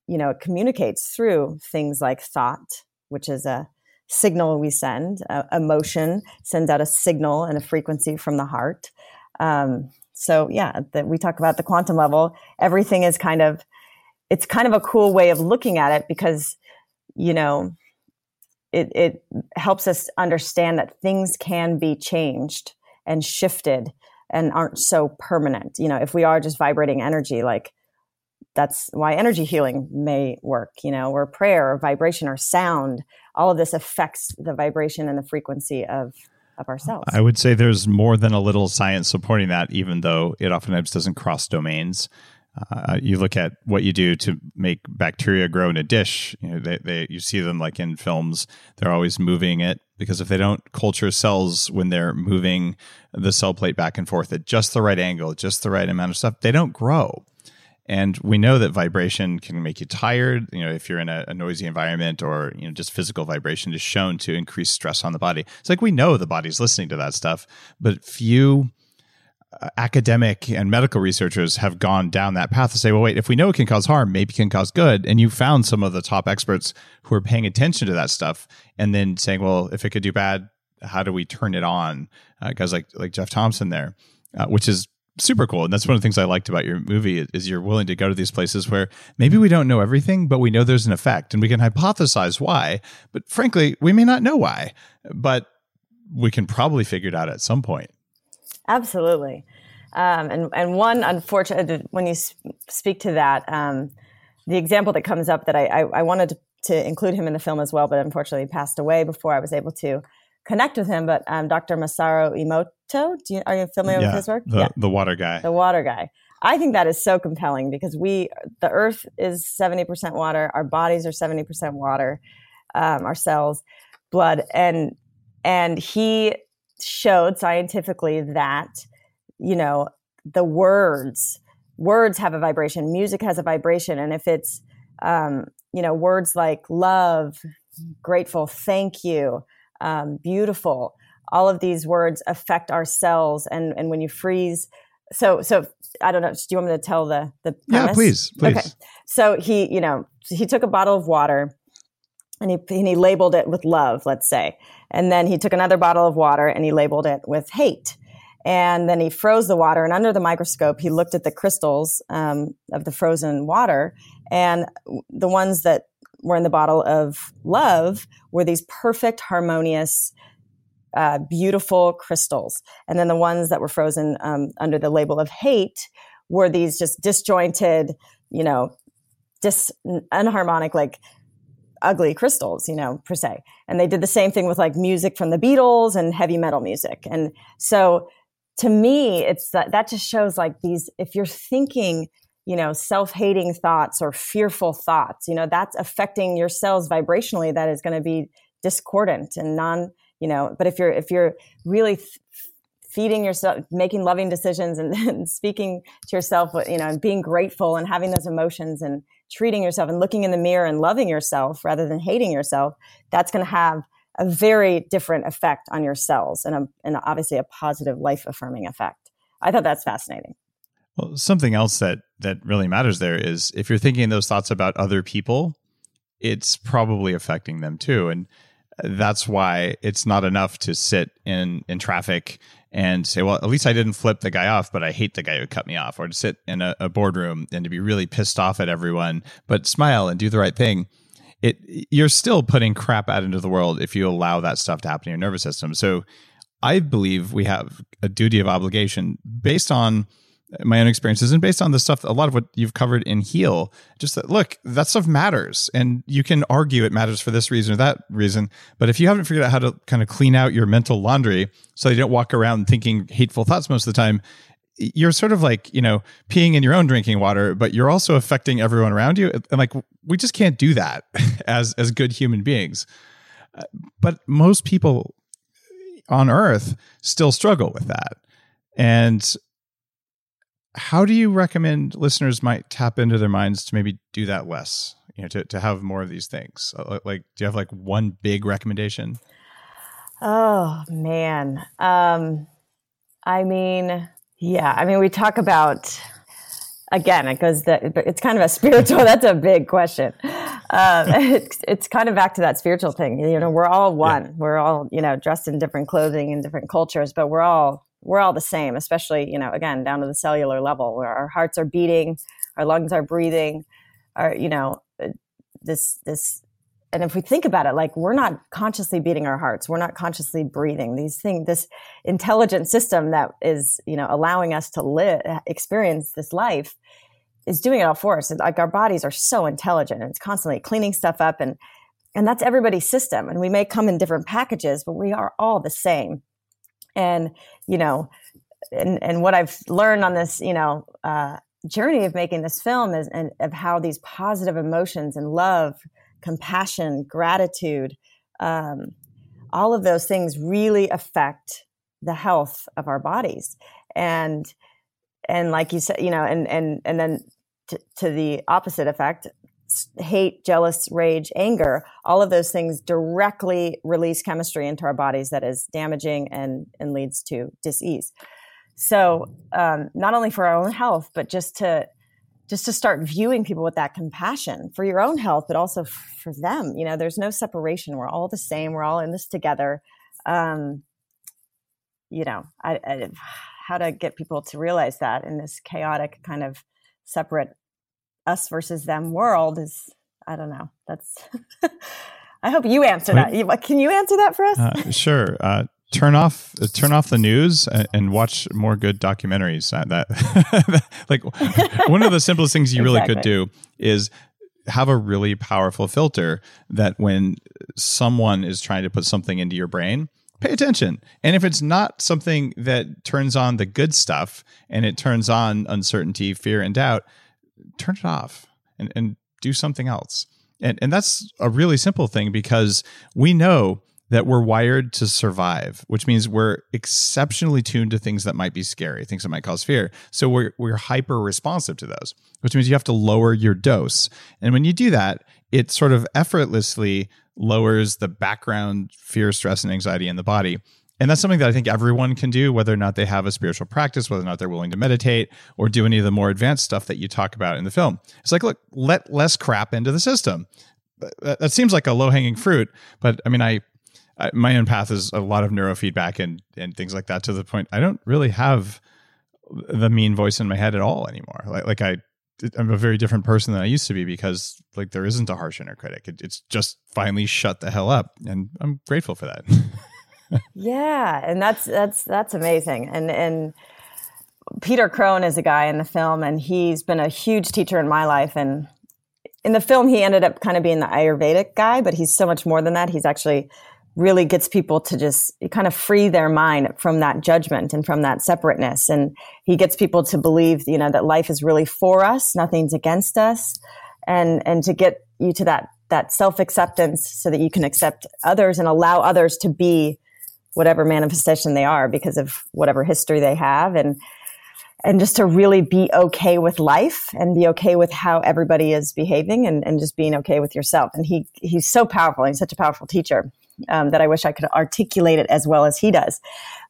Speaker 3: you know, it communicates through things like thought, which is a signal we send. Uh, emotion sends out a signal and a frequency from the heart. Um, so yeah, that we talk about the quantum level. Everything is kind of, it's kind of a cool way of looking at it because, you know, it, it helps us understand that things can be changed and shifted and aren't so permanent. You know, if we are just vibrating energy, like that's why energy healing may work, you know, or prayer or vibration or sound, all of this affects the vibration and the frequency of of ourselves.
Speaker 2: I would say there's more than a little science supporting that, even though it oftentimes doesn't cross domains. Uh, you look at what you do to make bacteria grow in a dish. You know, they, they you see them like in films. They're always moving it because if they don't culture cells when they're moving the cell plate back and forth at just the right angle, just the right amount of stuff, they don't grow. And we know that vibration can make you tired. You know, if you're in a, a, noisy environment or you know just physical vibration is shown to increase stress on the body. It's like we know the body's listening to that stuff, but few academic and medical researchers have gone down that path to say, well, wait, if we know it can cause harm, maybe it can cause good. And you found some of the top experts who are paying attention to that stuff and then saying, well, if it could do bad, how do we turn it on? Uh, guys like like Jeff Thompson there, uh, which is super cool. And that's one of the things I liked about your movie is you're willing to go to these places where maybe we don't know everything, but we know there's an effect and we can hypothesize why. But frankly, we may not know why, but we can probably figure it out at some point.
Speaker 3: Absolutely. Um, and, and one unfortunate, when you speak to that, um, the example that comes up that I, I, I wanted to, to, include him in the film as well, but unfortunately he passed away before I was able to connect with him. But um, Dr. Masaru Emoto, you, are you familiar
Speaker 2: yeah,
Speaker 3: with his work?
Speaker 2: The, yeah. the water guy.
Speaker 3: The water guy. I think that is so compelling because we, the earth is 70% water, our bodies are 70% water, um, our cells, blood. And, and he showed scientifically that, you know, the words, words have a vibration, music has a vibration. And if it's, um, you know, words like love, grateful, thank you, um, beautiful, all of these words affect our cells. And, and when you freeze, so, so I don't know. Do you want me to tell the, the
Speaker 2: premise? Yeah, please, please. Okay.
Speaker 3: So he, you know, he took a bottle of water and he, and he labeled it with love, let's say. And then he took another bottle of water and he labeled it with hate. And then he froze the water, and under the microscope, he looked at the crystals um, of the frozen water. And the ones that were in the bottle of love were these perfect, harmonious, uh, beautiful crystals. And then the ones that were frozen um, under the label of hate were these just disjointed, you know, dis unharmonic, like ugly crystals, you know, per se. And they did the same thing with like music from the Beatles and heavy metal music. And so to me, it's that, that just shows like these, if you're thinking, you know, self-hating thoughts or fearful thoughts, you know, that's affecting your cells vibrationally. That is going to be discordant and non, you know, but if you're, if you're really feeding yourself, making loving decisions and, and *laughs* speaking to yourself, you know, and being grateful and having those emotions and treating yourself and looking in the mirror and loving yourself rather than hating yourself, that's going to have a very different effect on your cells and, a, and obviously a positive life affirming effect. I thought that's fascinating.
Speaker 2: Well, something else that that really matters there is if you're thinking those thoughts about other people, it's probably affecting them too, and that's why it's not enough to sit in in traffic and say, well, at least I didn't flip the guy off, but I hate the guy who cut me off, or to sit in a, a boardroom and to be really pissed off at everyone, but smile and do the right thing. It you're still putting crap out into the world if you allow that stuff to happen in your nervous system. So I believe we have a duty of obligation based on my own experiences and based on the stuff a lot of what you've covered in heal just that look that stuff matters and you can argue it matters for this reason or that reason. But if you haven't figured out how to kind of clean out your mental laundry so you don't walk around thinking hateful thoughts most of the time you're sort of like you know peeing in your own drinking water but you're also affecting everyone around you and like we just can't do that *laughs* as as good human beings. Uh, but most people on earth still struggle with that. And how do you recommend listeners might tap into their minds to maybe do that less you know to, to have more of these things? Uh, like do you have like one big recommendation?
Speaker 3: Oh man. Um i mean yeah i mean we talk about again it goes that it's kind of a *laughs* spiritual that's a big question. Um, *laughs* it's, it's kind of back to that spiritual thing you know we're all one. Yeah. we're all you know dressed in different clothing in different cultures but we're all we're all the same, especially, you know, again, down to the cellular level where our hearts are beating, our lungs are breathing, our, you know, uh, this, this, and if we think about it, like we're not consciously beating our hearts, we're not consciously breathing. These things, this intelligent system that is, you know, allowing us to live, experience this life is doing it all for us. Like our bodies are so intelligent and it's constantly cleaning stuff up and, and that's everybody's system. And we may come in different packages, but we are all the same and you know and and what i've learned on this you know uh, journey of making this film is and of how these positive emotions and love compassion gratitude um, all of those things really affect the health of our bodies. And and like you said you know and and and then to, to the opposite effect hate, jealous, rage, anger, all of those things directly release chemistry into our bodies that is damaging and, and leads to disease. So, um, not only for our own health, but just to just to start viewing people with that compassion for your own health, but also for them. You know, there's no separation. We're all the same. We're all in this together. Um, you know, I, I, how to get people to realize that in this chaotic kind of separate us versus them world is I don't know. That's *laughs* I hope you answer that. Can you answer that for us?
Speaker 2: Uh, sure. Uh, turn off uh, turn off the news and, and watch more good documentaries. That *laughs* like *laughs* one of the simplest things you exactly. really could do is have a really powerful filter that when someone is trying to put something into your brain pay attention. And if it's not something that turns on the good stuff and it turns on uncertainty, fear, and doubt, turn it off and, and do something else. And, and that's a really simple thing because we know that we're wired to survive, which means we're exceptionally tuned to things that might be scary, things that might cause fear. So we're, we're hyper responsive to those, which means you have to lower your dose. And when you do that, it sort of effortlessly lowers the background fear, stress, and anxiety in the body. And that's something that I think everyone can do, whether or not they have a spiritual practice, whether or not they're willing to meditate or do any of the more advanced stuff that you talk about in the film. It's like, look, let less crap into the system. Uh, that, seems like a low hanging fruit, but I mean, I, I, my own path is a lot of neurofeedback and and things like that to the point I don't really have the mean voice in my head at all anymore. Like like I I'm a very different person than I used to be because like there isn't a harsh inner critic. It, it's just finally shut the hell up, and I'm grateful for that. *laughs*
Speaker 3: yeah, and that's that's that's amazing. And and Peter Crone is a guy in the film, and he's been a huge teacher in my life. And in the film, he ended up kind of being the Ayurvedic guy, but he's so much more than that. He's actually really gets people to just kind of free their mind from that judgment and from that separateness. And he gets people to believe, you know, that life is really for us, nothing's against us, and and to get you to that that self acceptance so that you can accept others and allow others to be whatever manifestation they are because of whatever history they have and and just to really be okay with life and be okay with how everybody is behaving and, and just being okay with yourself. And he he's so powerful. He's such a powerful teacher um, that I wish I could articulate it as well as he does.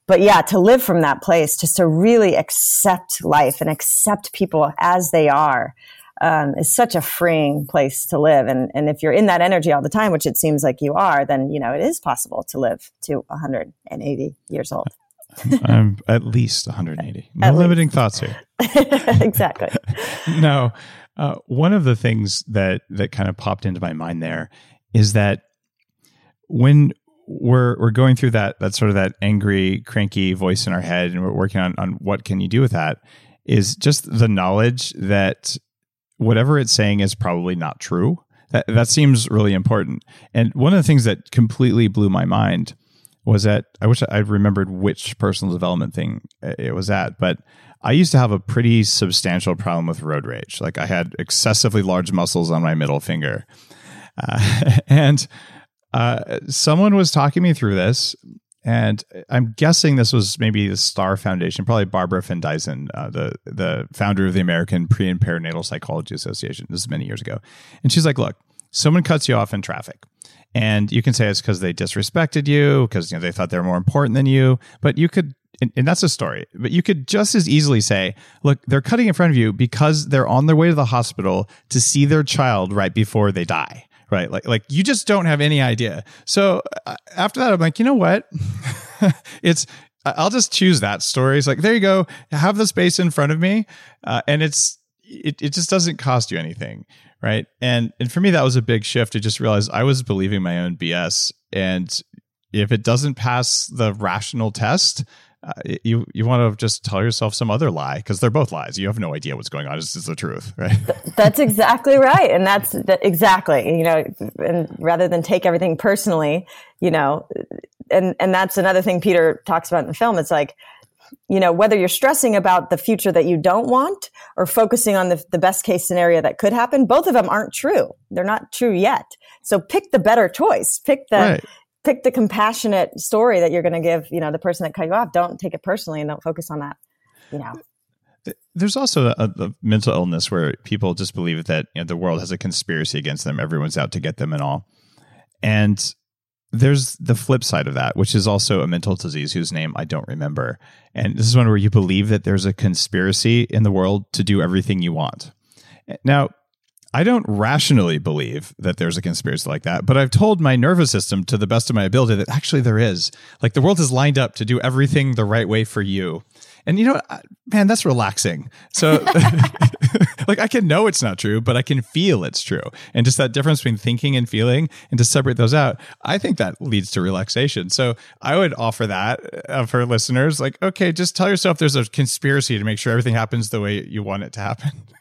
Speaker 3: But yeah, to live from that place, just to really accept life and accept people as they are, um, is such a freeing place to live. And, and if you're in that energy all the time, which it seems like you are, then, you know, it is possible to live to 180 years old.
Speaker 2: I'm *laughs* at least 180. No *laughs* limiting thoughts here. *laughs*
Speaker 3: exactly.
Speaker 2: no. Uh, one of the things that that kind of popped into my mind there is that when we're we're going through that that sort of that angry, cranky voice in our head, and we're working on on what can you do with that, is just the knowledge that whatever it's saying is probably not true. That that seems really important. And one of the things that completely blew my mind was that I wish I remembered which personal development thing it was at, but I used to have a pretty substantial problem with road rage. Like I had excessively large muscles on my middle finger. Uh, *laughs* and uh, someone was talking me through this, and I'm guessing this was maybe the Star Foundation, probably Barbara Findeisen, uh, the the founder of the American Pre and Perinatal Psychology Association. This is many years ago, and she's like, "Look, someone cuts you off in traffic. And you can say it's because they disrespected you, because you know they thought they were more important than you. But you could and, and, that's a story. But you could just as easily say, look, they're cutting in front of you because they're on their way to the hospital to see their child right before they die. Right. Like, like you just don't have any idea. So uh, after that, I'm like, you know what? *laughs* it's, I'll just choose that story. It's like, there you go. Have the space in front of me. Uh, and it's, it, it just doesn't cost you anything right and and for me that was a big shift to just realize i was believing my own bs and if it doesn't pass the rational test uh, you you want to just tell yourself some other lie because they're both lies. You have no idea what's going on. This is the truth, right?
Speaker 3: That's exactly right, and that's that exactly you know. And rather than take everything personally, you know, and and that's another thing Peter talks about in the film. It's like you know, whether you're stressing about the future that you don't want or focusing on the, the best case scenario that could happen, both of them aren't true. They're not true yet. So pick the better choice. Pick the, right. Pick the compassionate story that you're going to give, you know, the person that cut you off. Don't take it personally and don't focus on that, you know.
Speaker 2: There's also a, a mental illness where people just believe that you know, the world has a conspiracy against them. Everyone's out to get them and all. And there's the flip side of that, which is also a mental disease whose name I don't remember. And this is one where you believe that there's a conspiracy in the world to do everything you want. Now, I don't rationally believe that there's a conspiracy like that, but I've told my nervous system to the best of my ability that actually there is. Like the world is lined up to do everything the right way for you. And you know, man, that's relaxing. So, *laughs* like, I can know it's not true, but I can feel it's true. And just that difference between thinking and feeling, and to separate those out, I think that leads to relaxation. So, I would offer that uh, for listeners. Like, okay, just tell yourself there's a conspiracy to make sure everything happens the way you want it to happen. *laughs*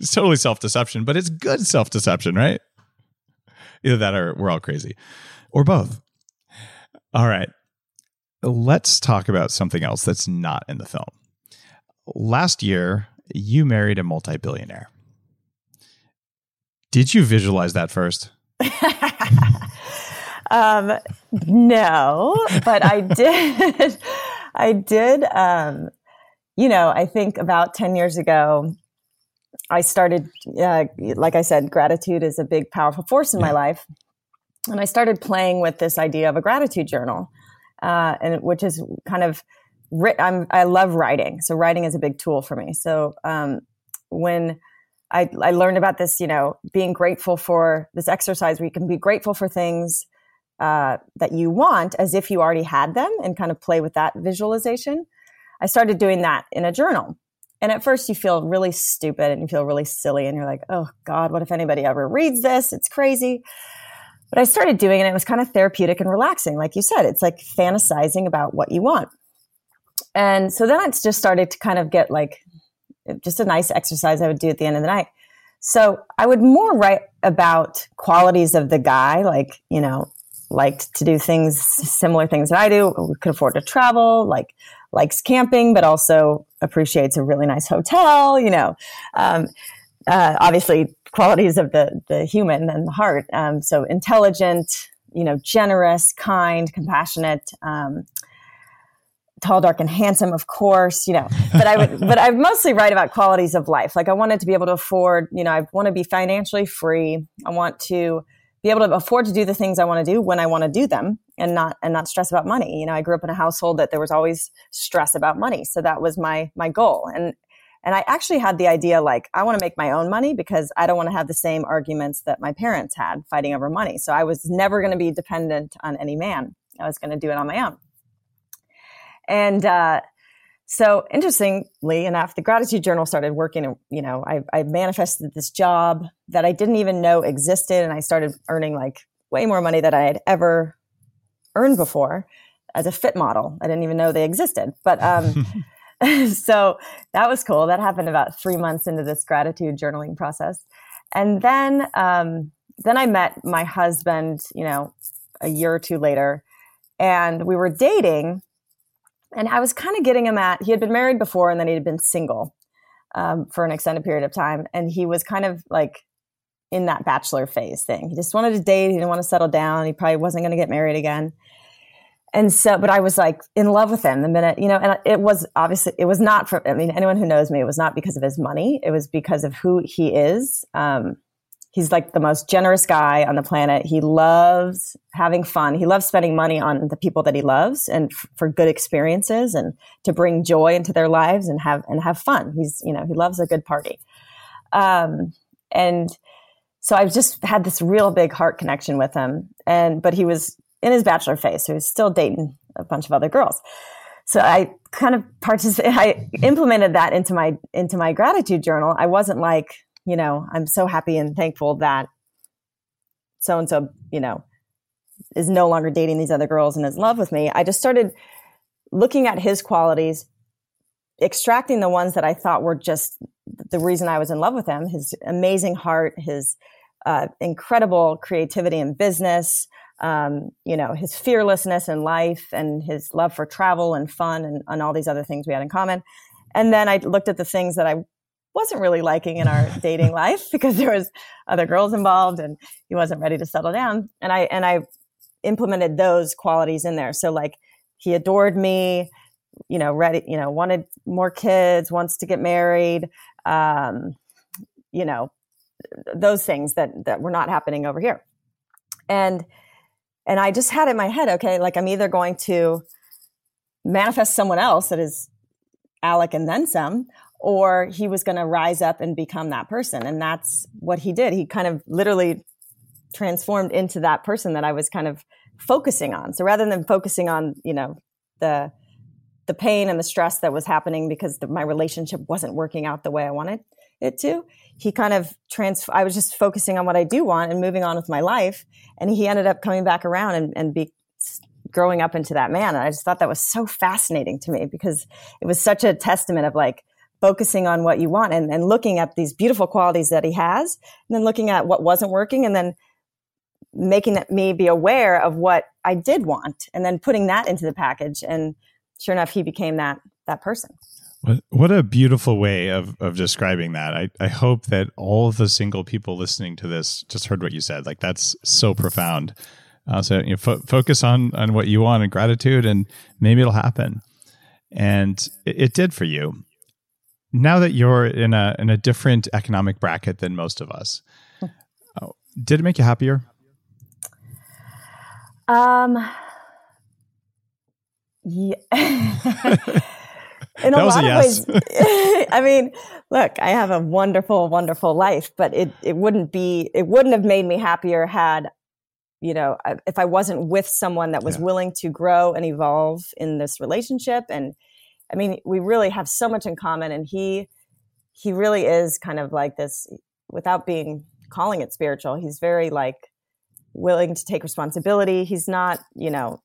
Speaker 2: it's totally self deception, but it's good self deception, right? Either that or we're all crazy, or both. All right let's talk about something else that's not in the film. Last year, you married a multi billionaire. Did you visualize that first? *laughs*
Speaker 3: um, no, but I did. *laughs* I did. Um, you know, I think about 10 years ago, I started, uh, like I said, gratitude is a big, powerful force in yeah. my life. And I started playing with this idea of a gratitude journal uh, and which is kind of I'm, I love writing. So writing is a big tool for me. So um, when I, I learned about this, you know, being grateful for this exercise where you can be grateful for things uh, that you want as if you already had them and kind of play with that visualization. I started doing that in a journal. And at first you feel really stupid and you feel really silly and you're like, oh God, what if anybody ever reads this? It's crazy. but I started doing it. And it was kind of therapeutic and relaxing. Like you said, it's like fantasizing about what you want. And so then I just started to kind of get like just a nice exercise I would do at the end of the night. So I would more write about qualities of the guy, like, you know, liked to do things, similar things that I do, could afford to travel, like likes camping, but also appreciates a really nice hotel, you know. Um, uh, obviously, qualities of the, the human and the heart. Um, so intelligent, you know, generous, kind, compassionate, um, tall, dark, and handsome, of course, you know, but I would, but I mostly write about qualities of life. Like I wanted to be able to afford, you know, I want to be financially free. I want to be able to afford to do the things I want to do when I want to do them and not, and not stress about money. You know, I grew up in a household that there was always stress about money. So that was my, my goal. And, and I actually had the idea like, I want to make my own money because I don't want to have the same arguments that my parents had fighting over money. So I was never going to be dependent on any man. I was going to do it on my own. And uh, so, interestingly enough, the gratitude journal started working. You know, I, I manifested this job that I didn't even know existed, and I started earning like way more money than I had ever earned before as a fit model. I didn't even know they existed, but. Um, *laughs* *laughs* so that was cool. That happened about three months into this gratitude journaling process. And then, um, then I met my husband, you know, a year or two later, and we were dating and I was kind of getting him at, he had been married before and then he had been single um, for an extended period of time. And he was kind of like in that bachelor phase thing. He just wanted to date. He didn't want to settle down. He probably wasn't going to get married again. And so, but I was like in love with him the minute, you know, and it was obviously, it was not for, I mean, anyone who knows me, it was not because of his money. It was because of who he is. Um, he's like the most generous guy on the planet. He loves having fun. He loves spending money on the people that he loves and f- for good experiences and to bring joy into their lives and have and have fun. He's you know he loves a good party, um, and so I've just had this real big heart connection with him. And but he was in his bachelor phase, so he was still dating a bunch of other girls. So I kind of participated. *laughs* I implemented that into my into my gratitude journal. I wasn't like you know, I'm so happy and thankful that so and so, you know, is no longer dating these other girls and is in love with me. I just started looking at his qualities, extracting the ones that I thought were just the reason I was in love with him his amazing heart, his uh, incredible creativity in business, um, you know, his fearlessness in life, and his love for travel and fun and, and all these other things we had in common. And then I looked at the things that I wasn't really liking in our *laughs* dating life because there was other girls involved and he wasn't ready to settle down. And I and I implemented those qualities in there. So like he adored me, you know, ready, you know, wanted more kids, wants to get married, um, you know, those things that that were not happening over here. And and I just had in my head, okay, like I'm either going to manifest someone else that is Alec and then some, or he was going to rise up and become that person. And that's what he did. He kind of literally transformed into that person that I was kind of focusing on. So rather than focusing on, you know, the the pain and the stress that was happening because the, my relationship wasn't working out the way I wanted it to, he kind of trans. I was just focusing on what I do want and moving on with my life, and he ended up coming back around and, and be growing up into that man. And I just thought that was so fascinating to me because it was such a testament of like focusing on what you want and, and looking at these beautiful qualities that he has and then looking at what wasn't working and then making me be aware of what I did want and then putting that into the package. And sure enough, he became that, that person.
Speaker 2: What, a beautiful way of, of describing that. I, I hope that all of the single people listening to this just heard what you said. Like that's so profound. Uh, so you know, fo- focus on on what you want and gratitude, and maybe it'll happen. And it, it did for you now that you're in a in a different economic bracket than most of us, oh, did it make you happier? Um.
Speaker 3: Yeah. *laughs* in a lot a yes. of ways, *laughs* I mean, look, I have a wonderful, wonderful life, but it it wouldn't be it wouldn't have made me happier had you know if I wasn't with someone that was yeah. willing to grow and evolve in this relationship and I mean, we really have so much in common, and he he really is kind of like this without being calling it spiritual. He's very like willing to take responsibility. He's not, you know,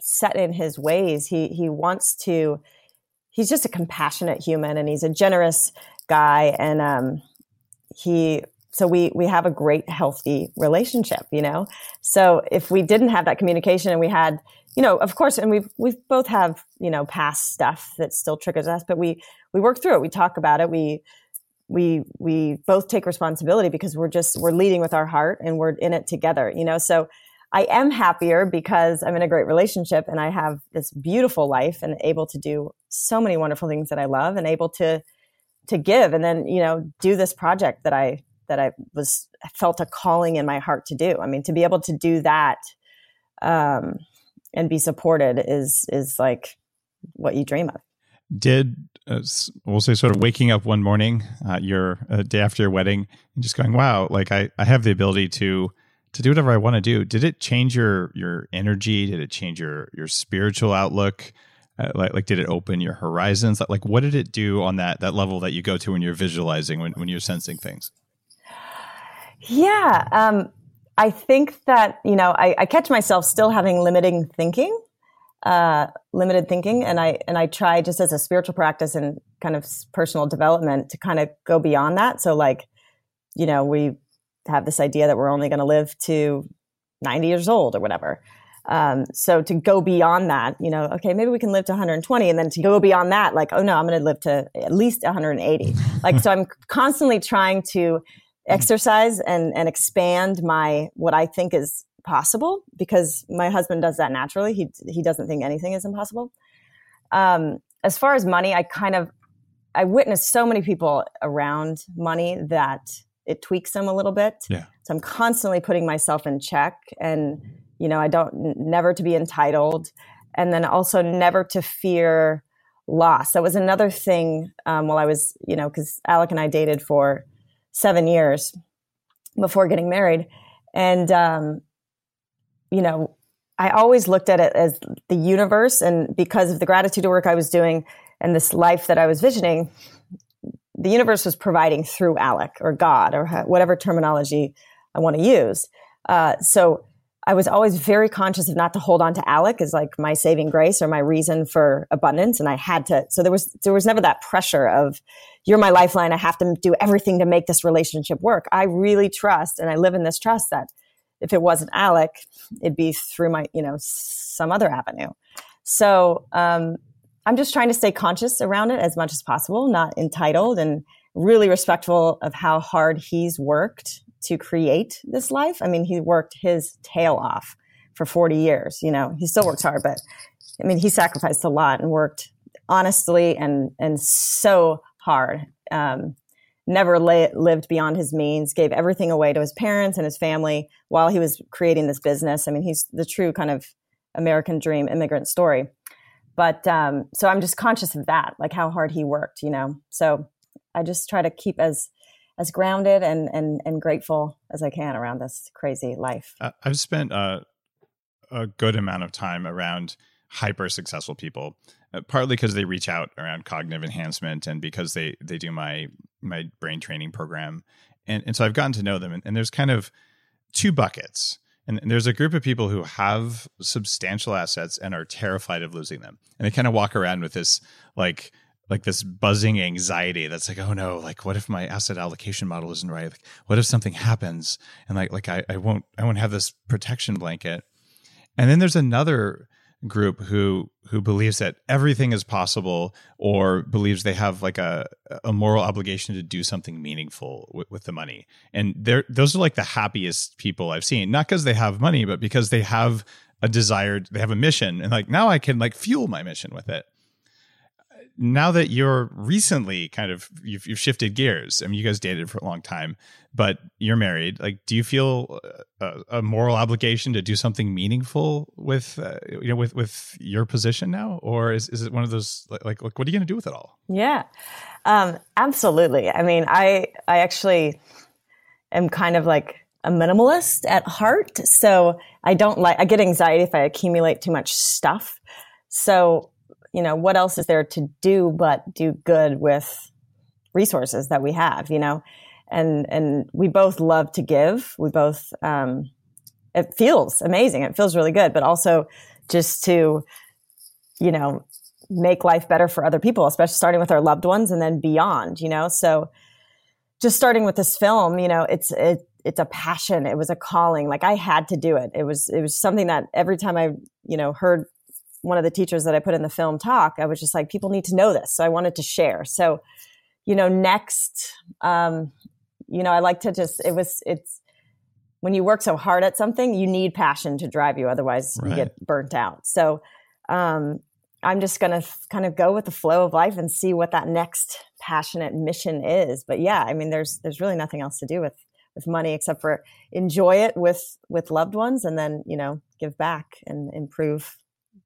Speaker 3: set in his ways. He he wants to. He's just a compassionate human, and he's a generous guy, and um, he. So we we have a great healthy relationship, you know. So if we didn't have that communication, and we had, you know, of course, and we've we've both have you know past stuff that still triggers us, but we we work through it. We talk about it. We we we both take responsibility because we're just we're leading with our heart and we're in it together you know so i am happier because i'm in a great relationship and i have this beautiful life and able to do so many wonderful things that i love and able to to give and then you know do this project that i that i was felt a calling in my heart to do i mean to be able to do that um and be supported is is like what you dream of.
Speaker 2: Did uh, we'll say sort of waking up one morning uh, your uh, day after your wedding and just going wow like i i have the ability to to do whatever i want to do. Did it change your your energy? Did it change your your spiritual outlook? Uh, like like did it open your horizons? Like what did it do on that that level that you go to when you're visualizing when, when you're sensing things?
Speaker 3: Yeah um i think that you know I, I catch myself still having limiting thinking uh, limited thinking, and I and I try just as a spiritual practice and kind of personal development to kind of go beyond that. So, like, you know, we have this idea that we're only going to live to ninety years old or whatever. Um, so to go beyond that, you know, okay, maybe we can live to 120, and then to go beyond that, like, oh no, I'm going to live to at least 180. like, *laughs* so I'm constantly trying to exercise and and expand my what I think is possible because my husband does that naturally. He he doesn't think anything is impossible. Um, as far as money, I kind of I witnessed so many people around money that it tweaks them a little bit.
Speaker 2: Yeah.
Speaker 3: So I'm constantly putting myself in check, and you know I don't never to be entitled, and then also never to fear loss. That was another thing um, while I was you know because Alec and I dated for seven years before getting married, and um, you know, I always looked at it as the universe. And because of the gratitude work I was doing and this life that I was visioning, the universe was providing through Alec or God or whatever terminology I want to use. Uh, so I was always very conscious of not to hold on to Alec as like my saving grace or my reason for abundance. And I had to, so there was, there was never that pressure of you're my lifeline. I have to do everything to make this relationship work. I really trust and I live in this trust that if it wasn't Alec, it'd be through my, you know, some other avenue. So um, I'm just trying to stay conscious around it as much as possible, not entitled and really respectful of how hard he's worked to create this life. I mean, he worked his tail off for 40 years. You know, he still works hard, but I mean, he sacrificed a lot and worked honestly and and so hard. Um, never lived beyond his means, gave everything away to his parents and his family while he was creating this business. I mean, he's the true kind of American dream immigrant story. But um, so I'm just conscious of that, like how hard he worked, you know. So I just try to keep as as grounded and and and grateful as I can around this crazy life.
Speaker 2: I've spent a good amount of time around hyper successful people uh, partly because they reach out around cognitive enhancement and because they they do my my brain training program. And and so I've gotten to know them and, and there's kind of two buckets. And there's a group of people who have substantial assets and are terrified of losing them. And they kind of walk around with this like like this buzzing anxiety that's like oh no like what if my asset allocation model isn't right? Like, what if something happens? And like like I, I won't i won't have this protection blanket. And then there's another group who who believes that everything is possible or believes they have like a a moral obligation to do something meaningful with, with the money. And they're those are like the happiest people i've seen. Not because they have money but because they have a desired they have a mission. And like now i can like fuel my mission with it now that you're recently kind of you've, you've shifted gears i mean you guys dated for a long time but you're married like do you feel a, a moral obligation to do something meaningful with uh, you know with with your position now? Or is, is it one of those like, like what are you going to do with it all?
Speaker 3: Yeah. Um absolutely. I mean i i actually am kind of like a minimalist at heart so i don't like i get anxiety if i accumulate too much stuff. So you know, what else is there to do but do good with resources that we have, you know? And, and we both love to give. We both, um, it feels amazing. It feels really good, but also just to, you know, make life better for other people, especially starting with our loved ones and then beyond, you know? So just starting with this film, you know, it's, it, it's a passion. It was a calling. Like I had to do it. It was, it was something that every time I, you know, heard one of the teachers that I put in the film talk, I was just like, people need to know this. So I wanted to share. So, you know, next, um, you know, I like to just, it was, it's, when you work so hard at something, you need passion to drive you. Otherwise, right. you get burnt out. So, um, I'm just going to kind of go with the flow of life and see what that next passionate mission is. But yeah, I mean, there's there's really nothing else to do with with money except for enjoy it with with loved ones, and then you know give back and improve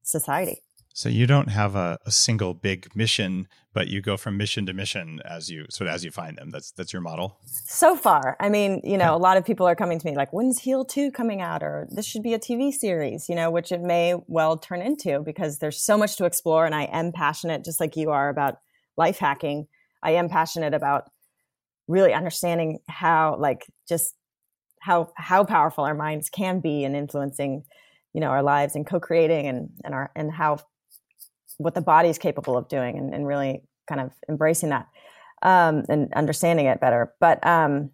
Speaker 3: society.
Speaker 2: So you don't have a, a, single big mission, but you go from mission to mission as you sort of as you find them. That's that's your model.
Speaker 3: So far, I mean, you know, yeah. a lot of people are coming to me like, "When's Heal Two coming out?" or "This should be a TV series," you know, which it may well turn into because there's so much to explore, and I am passionate, just like you are, about life hacking. I am passionate about really understanding how, like, just how how powerful our minds can be in influencing you know our lives and co-creating and and our and how what the body is capable of doing and, and really kind of embracing that um, and understanding it better. But um,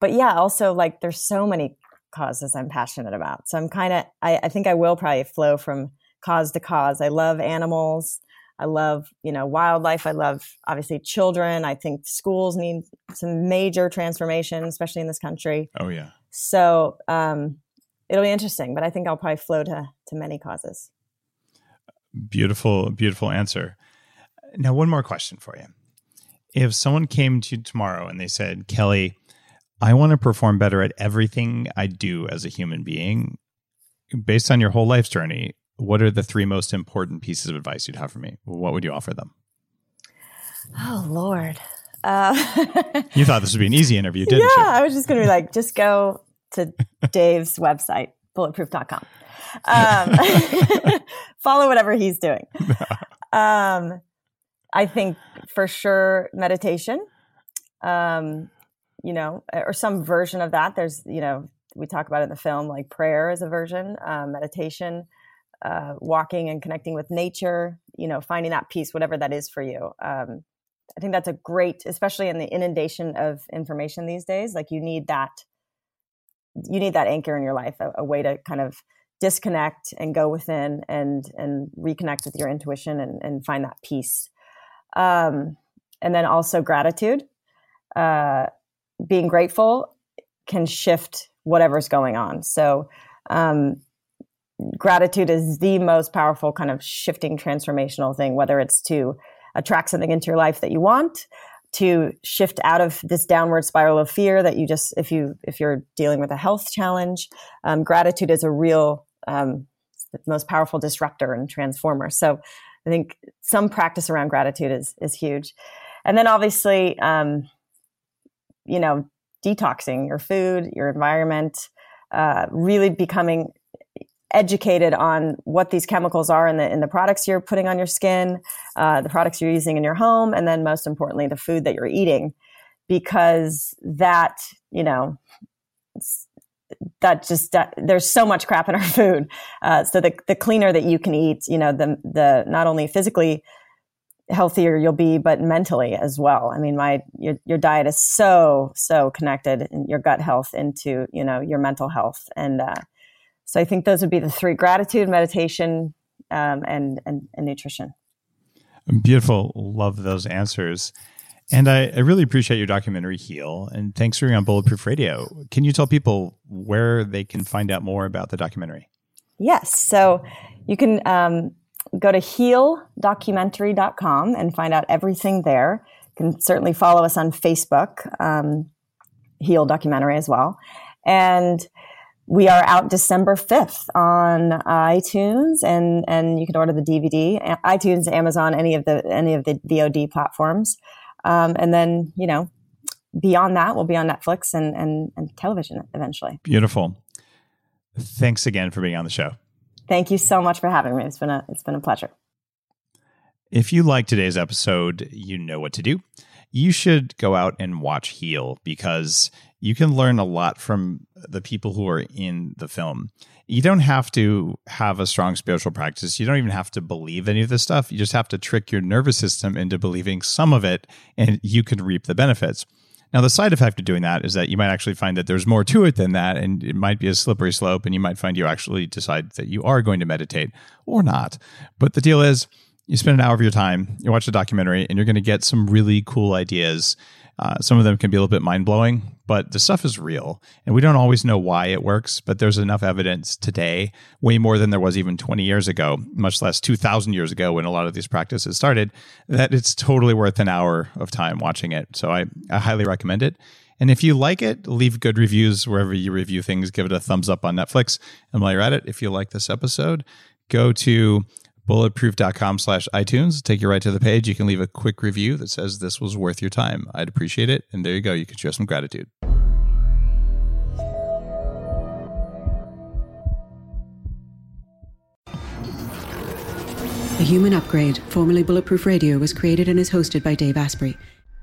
Speaker 3: but yeah, also like there's so many causes I'm passionate about. So I'm kind of I, I think I will probably flow from cause to cause. I love animals. I love, you know, wildlife. I love obviously children. I think schools need some major transformation, especially in this country.
Speaker 2: Oh yeah.
Speaker 3: So um, it'll be interesting, but I think I'll probably flow to to many causes.
Speaker 2: Beautiful, beautiful answer. Now, one more question for you. If someone came to you tomorrow and they said, Kelly, I want to perform better at everything I do as a human being, based on your whole life's journey, what are the three most important pieces of advice you'd have for me? What would you offer them?
Speaker 3: Oh, Lord. Uh, *laughs*
Speaker 2: you thought this would be an easy interview, didn't
Speaker 3: yeah,
Speaker 2: you?
Speaker 3: Yeah, I was just going to be like, just go to *laughs* Dave's website, bulletproof.com. Um, *laughs* follow whatever he's doing. *laughs* Um, I think for sure meditation, um, you know, or some version of that. There's, you know, we talk about in the film, like prayer is a version, um, meditation, uh, walking and connecting with nature, you know, finding that peace, whatever that is for you. Um, I think that's a great, especially in the inundation of information these days. Like you need that, you need that anchor in your life, a, a way to kind of disconnect and go within and and reconnect with your intuition and, and find that peace. Um, and then also gratitude uh, being grateful can shift whatever's going on. So um, gratitude is the most powerful kind of shifting transformational thing whether it's to attract something into your life that you want to shift out of this downward spiral of fear that you just if you if you're dealing with a health challenge um, gratitude is a real um, most powerful disruptor and transformer. So I think some practice around gratitude is is huge, and then obviously, um, you know, detoxing your food, your environment, uh, really becoming educated on what these chemicals are in the in the products you're putting on your skin, uh, the products you're using in your home, and then most importantly, the food that you're eating, because that you know that just uh, there's so much crap in our *laughs* food. Uh, so the the cleaner that you can eat, you know, the the not only physically healthier you'll be, but mentally as well. I mean, my your your diet is so so connected, in your gut health into you know your mental health, and uh, so I think those would be the three: gratitude, meditation, um, and, and and nutrition.
Speaker 2: Beautiful. Love those answers. And I, I, really appreciate your documentary, Heal. And thanks for being on Bulletproof Radio. Can you tell people where they can find out more about the documentary?
Speaker 3: Yes. So you can um, go to healdocumentary.com and find out everything there. You can certainly follow us on Facebook, um, Heal Documentary as well. And we are out December 5th on iTunes and, and you can order the DVD, iTunes, Amazon, any of the, any of the VOD platforms. Um, and then, you know, beyond that, we'll be on Netflix and, and, and television eventually.
Speaker 2: Beautiful. Thanks again for being on the show.
Speaker 3: Thank you so much for having me. It's been a, it's been a pleasure.
Speaker 2: If you like today's episode, you know what to do. you should go out and watch Heal because you can learn a lot from the people who are in the film. You don't have to have a strong spiritual practice. You don't even have to believe any of this stuff. You just have to trick your nervous system into believing some of it, and you can reap the benefits. Now, the side effect of doing that is that you might actually find that there's more to it than that, and it might be a slippery slope, and you might find you actually decide that you are going to meditate or not. But the deal is, you spend an hour of your time, you watch a documentary, and you're going to get some really cool ideas uh, some of them can be a little bit mind blowing, but the stuff is real. And we don't always know why it works, but there's enough evidence today, way more than there was even 20 years ago, much less 2,000 years ago when a lot of these practices started, that it's totally worth an hour of time watching it. So I, I highly recommend it. And if you like it, leave good reviews wherever you review things. Give it a thumbs up on Netflix. And while you're at it, if you like this episode, go to bulletproof.com slash iTunes. Take you right to the page. You can leave a quick review that says this was worth your time. I'd appreciate it. And there you go. You can show some gratitude.
Speaker 1: The Human Upgrade, formerly Bulletproof Radio, was created and is hosted by Dave Asprey.